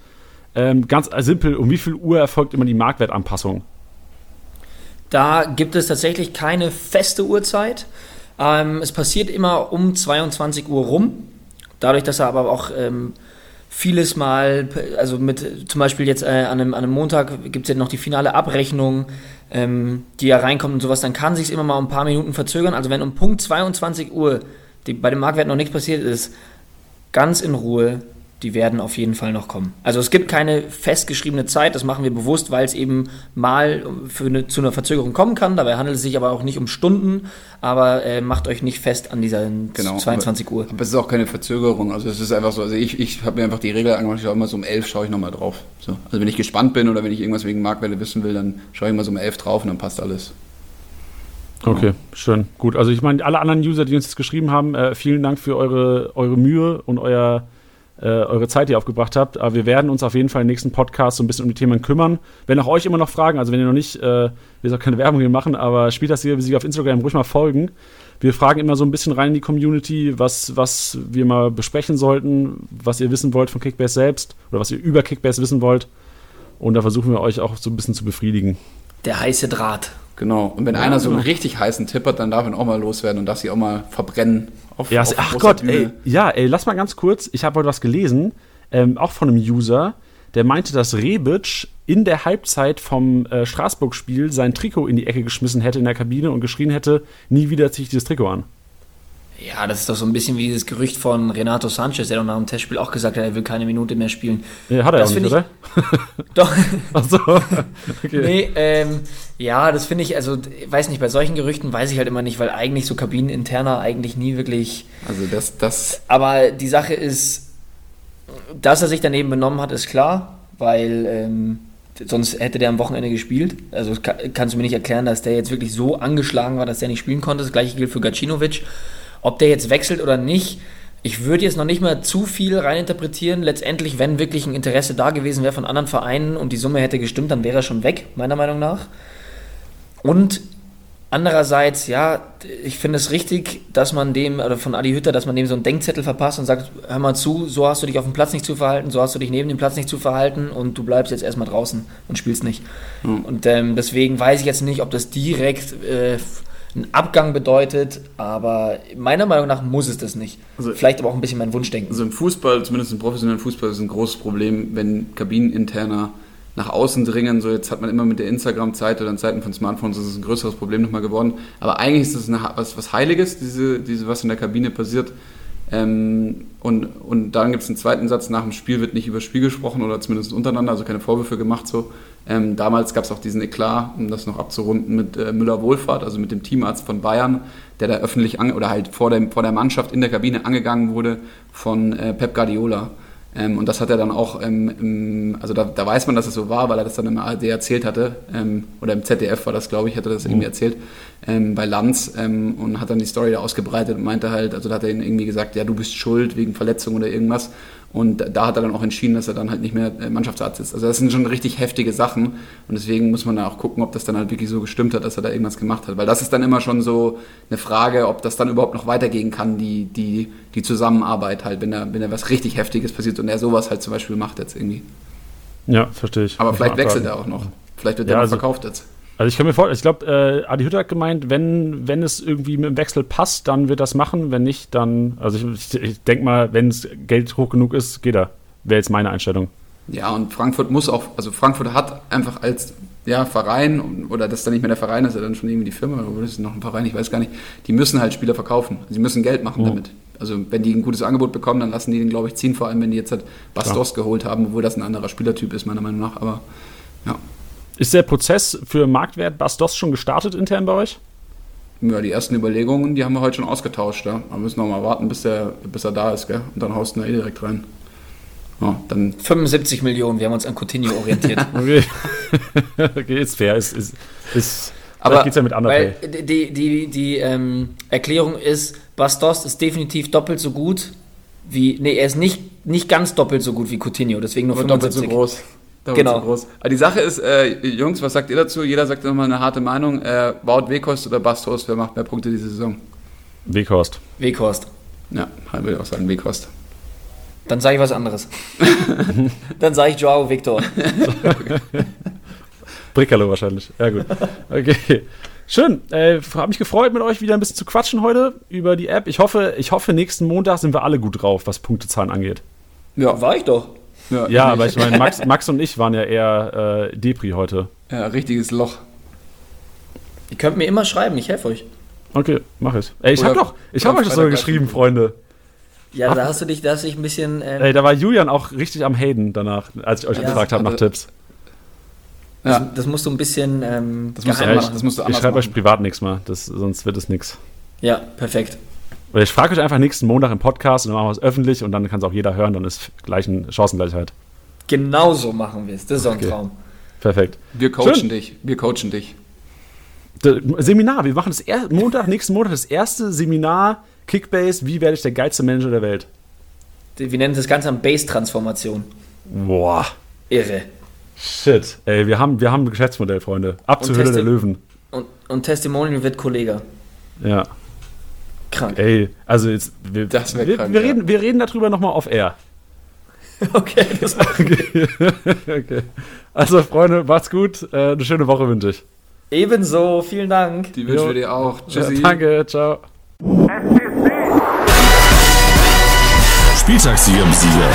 Ähm, ganz simpel, um wie viel Uhr erfolgt immer die Marktwertanpassung? Da gibt es tatsächlich keine feste Uhrzeit. Ähm, es passiert immer um 22 Uhr rum. Dadurch, dass er aber auch ähm, vieles mal, also mit zum Beispiel jetzt äh, an, einem, an einem Montag gibt es ja noch die finale Abrechnung, ähm, die ja reinkommt und sowas, dann kann sich immer mal ein paar Minuten verzögern. Also wenn um Punkt 22 Uhr die, bei dem Marktwert noch nichts passiert ist, ganz in Ruhe, die werden auf jeden Fall noch kommen. Also es gibt keine festgeschriebene Zeit, das machen wir bewusst, weil es eben mal für eine, zu einer Verzögerung kommen kann. Dabei handelt es sich aber auch nicht um Stunden, aber äh, macht euch nicht fest an dieser Genau, 22 Uhr. Aber es ist auch keine Verzögerung. Also es ist einfach so, also ich, ich habe mir einfach die Regel angemacht, ich schaue immer so um 11 schaue ich nochmal drauf. So. Also wenn ich gespannt bin oder wenn ich irgendwas wegen Marktwelle wissen will, dann schaue ich mal so um 11 drauf und dann passt alles. Okay, schön. Gut, also ich meine, alle anderen User, die uns jetzt geschrieben haben, äh, vielen Dank für eure, eure Mühe und euer, äh, eure Zeit, die ihr aufgebracht habt. Aber wir werden uns auf jeden Fall im nächsten Podcast so ein bisschen um die Themen kümmern. Wenn auch euch immer noch Fragen, also wenn ihr noch nicht, äh, wir sollen keine Werbung hier machen, aber spielt das hier, wie Sie auf Instagram ruhig mal folgen. Wir fragen immer so ein bisschen rein in die Community, was, was wir mal besprechen sollten, was ihr wissen wollt von Kickbase selbst oder was ihr über Kickbase wissen wollt. Und da versuchen wir euch auch so ein bisschen zu befriedigen. Der heiße Draht. Genau. Und wenn Ja, einer so einen genau. richtig heißen Tipp hat, dann darf ihn auch mal loswerden und darf sie auch mal verbrennen. Auf, Ja, auf ach Gott, Bühne. ey, ja, ey, lass mal ganz kurz. Ich habe heute was gelesen, ähm, auch von einem User, der meinte, dass Rebic in der Halbzeit vom äh, Straßburg-Spiel sein Trikot in die Ecke geschmissen hätte in der Kabine und geschrien hätte, nie wieder ziehe ich dieses Trikot an. Ja, das ist doch so ein bisschen wie dieses Gerücht von Renato Sanchez, der doch nach dem Testspiel auch gesagt hat, er will keine Minute mehr spielen. Ja, hat er Das auch nicht, finde oder? Doch. Ach so. Okay. Nee, ähm, ja, das finde ich, also, weiß nicht, bei solchen Gerüchten weiß ich halt immer nicht, weil eigentlich so kabineninterner eigentlich nie wirklich. Also das, das, Aber die Sache ist, dass er sich daneben benommen hat, ist klar, weil ähm, sonst hätte der am Wochenende gespielt. Also das ka- kannst du mir nicht erklären, dass der jetzt wirklich so angeschlagen war, dass der nicht spielen konnte. Das gleiche gilt für Gacinovic. Ob der jetzt wechselt oder nicht, ich würde jetzt noch nicht mal zu viel reininterpretieren. Letztendlich, wenn wirklich ein Interesse da gewesen wäre von anderen Vereinen und die Summe hätte gestimmt, dann wäre er schon weg, meiner Meinung nach. Und andererseits, ja, ich finde es richtig, dass man dem, oder von Adi Hütter, dass man dem so einen Denkzettel verpasst und sagt, hör mal zu, so hast du dich auf dem Platz nicht zu verhalten, so hast du dich neben dem Platz nicht zu verhalten und du bleibst jetzt erstmal draußen und spielst nicht. Und ähm, deswegen weiß ich jetzt nicht, ob das direkt äh, einen Abgang bedeutet, aber meiner Meinung nach muss es das nicht. Also- Vielleicht aber auch ein bisschen mein Wunschdenken. also im Fußball, zumindest im professionellen Fußball, ist es ein großes Problem, wenn Kabineninterner nach außen dringen. So jetzt hat man immer mit der Instagram-Zeit oder in Zeiten von Smartphones ist es ein größeres Problem nochmal geworden. Aber eigentlich ist es was, was Heiliges, diese, diese, was in der Kabine passiert. Ähm, und, und dann gibt es einen zweiten Satz, nach dem Spiel wird nicht über das Spiel gesprochen oder zumindest untereinander, also keine Vorwürfe gemacht so. Ähm, damals gab es auch diesen Eklat, um das noch abzurunden, mit äh, Müller-Wohlfahrt, also mit dem Teamarzt von Bayern, der da öffentlich an, oder halt vor, dem, vor der Mannschaft in der Kabine angegangen wurde von äh, Pep Guardiola. Ähm, und das hat er dann auch, ähm, im, also da, da weiß man, dass es so war, weil er das dann im ARD erzählt hatte, ähm, oder im ZDF war das, glaube ich, hat er das irgendwie erzählt, ähm, bei Lanz ähm, und hat dann die Story da ausgebreitet und meinte halt, also da hat er ihn irgendwie gesagt, ja, du bist schuld wegen Verletzung oder irgendwas. Und da hat er dann auch entschieden, dass er dann halt nicht mehr äh, Mannschaftsarzt ist. Also das sind schon richtig heftige Sachen und deswegen muss man da auch gucken, ob das dann halt wirklich so gestimmt hat, dass er da irgendwas gemacht hat. Weil das ist dann immer schon so eine Frage, ob das dann überhaupt noch weitergehen kann, die, die, die Zusammenarbeit halt, wenn da, wenn da was richtig Heftiges passiert und er sowas halt zum Beispiel macht jetzt irgendwie. Ja, verstehe ich. Aber Muss vielleicht wechselt er auch noch. Vielleicht wird Ja, er noch also- verkauft jetzt. Also ich kann mir vorstellen, ich glaube, äh, Adi Hütter hat gemeint, wenn, wenn es irgendwie mit dem Wechsel passt, dann wird das machen. Wenn nicht, dann, also ich, ich, ich denke mal, wenn es Geld hoch genug ist, geht er. Wäre jetzt meine Einstellung. Ja, und Frankfurt muss auch, also Frankfurt hat einfach als ja, Verein, oder das ist dann nicht mehr der Verein, das ist ja dann schon irgendwie die Firma, oder ist es noch ein Verein, ich weiß gar nicht, die müssen halt Spieler verkaufen. Sie müssen Geld machen Mhm. damit. Also wenn die ein gutes Angebot bekommen, dann lassen die den, glaube ich, ziehen, vor allem wenn die jetzt halt Bastos geholt haben, obwohl das ein anderer Spielertyp ist, meiner Meinung nach, aber ja. Ist der Prozess für Marktwert Bastos schon gestartet intern bei euch? Ja, die ersten Überlegungen, die haben wir heute schon ausgetauscht, ja. Wir müssen noch mal warten, bis, der, bis er da ist, gell? Und dann haust du ihn da eh direkt rein. Ja, dann 75 Millionen, wir haben uns an Coutinho orientiert. Okay, okay ist fair. Ist, ist, ist, Aber- geht's ja mit Weil die, die, die ähm, Erklärung ist, Bastos ist definitiv doppelt so gut wie, nee, er ist nicht, nicht ganz doppelt so gut wie Coutinho, deswegen nur Aber doppelt so 75. groß. Doppelt Genau. Groß. Aber die Sache ist, äh, Jungs, was sagt ihr dazu? Jeder sagt nochmal eine harte Meinung. Äh, Wout Wekost oder Bastos, wer macht mehr Punkte diese Saison? Weghorst. Weghorst. Ja, halt würde ich auch sagen, Wekost. Dann sage ich was anderes. Dann sage ich Joao Victor. Brickerlo wahrscheinlich. Ja, gut. Okay. Schön. Äh, Habe mich gefreut, mit euch wieder ein bisschen zu quatschen heute über die App. Ich hoffe, ich hoffe, nächsten Montag sind wir alle gut drauf, was Punktezahlen angeht. Ja, War ich doch. Ja, aber ich meine, Max, Max und ich waren ja eher äh, Depri heute. Ja, richtiges Loch. Ihr könnt mir immer schreiben, ich helfe euch. Okay, mach ich. Ey, ich Oder- habe doch, ich habe euch das sogar geschrieben. Freunde. Ja, da hast du dich, da hast du dich ein bisschen. Ähm, Ey, da war Julian auch richtig am Haten danach, als ich euch Ja, gefragt habe nach also- Tipps. Ja, das musst du ein bisschen ähm, Das musst du anders- machen. das musst du Ich anders schreibe euch privat nichts mal, das, sonst wird es nichts. Ja, perfekt. Oder ich frage euch einfach nächsten Montag im Podcast und dann machen wir es öffentlich und dann kann es auch jeder hören, dann ist gleichen Chancengleichheit. Genauso machen wir es. Das ist so ein Okay. Traum. Perfekt. wir coachen Schön. dich. Wir coachen dich. Seminar, wir machen das er Montag, nächsten Montag das erste Seminar Kickbase, wie werde ich der geilste Manager der Welt? Wir nennen das Ganze an Base-Transformation. Boah. Irre. Shit. Ey, wir haben, wir haben ein Geschäftsmodell, Freunde. Ab zur Und Höhle der Löwen. Und, und Testimonial wird Kollege. Ja. Krank. Ey, also jetzt. Wir, Das wär wir, krank, wir, ja. reden, wir reden darüber nochmal auf Air. Okay, das okay. Also, Freunde, macht's gut. Äh, eine schöne Woche wünsche ich. ebenso. Vielen Dank. Die wünschen Jo. wir dir auch. Tschüssi. Ja, danke, ciao. Spieltagssieger Sieger.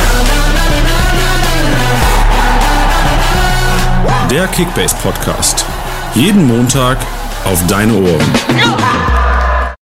Der Kickbase Podcast. Jeden Montag auf deine Ohren. Ja!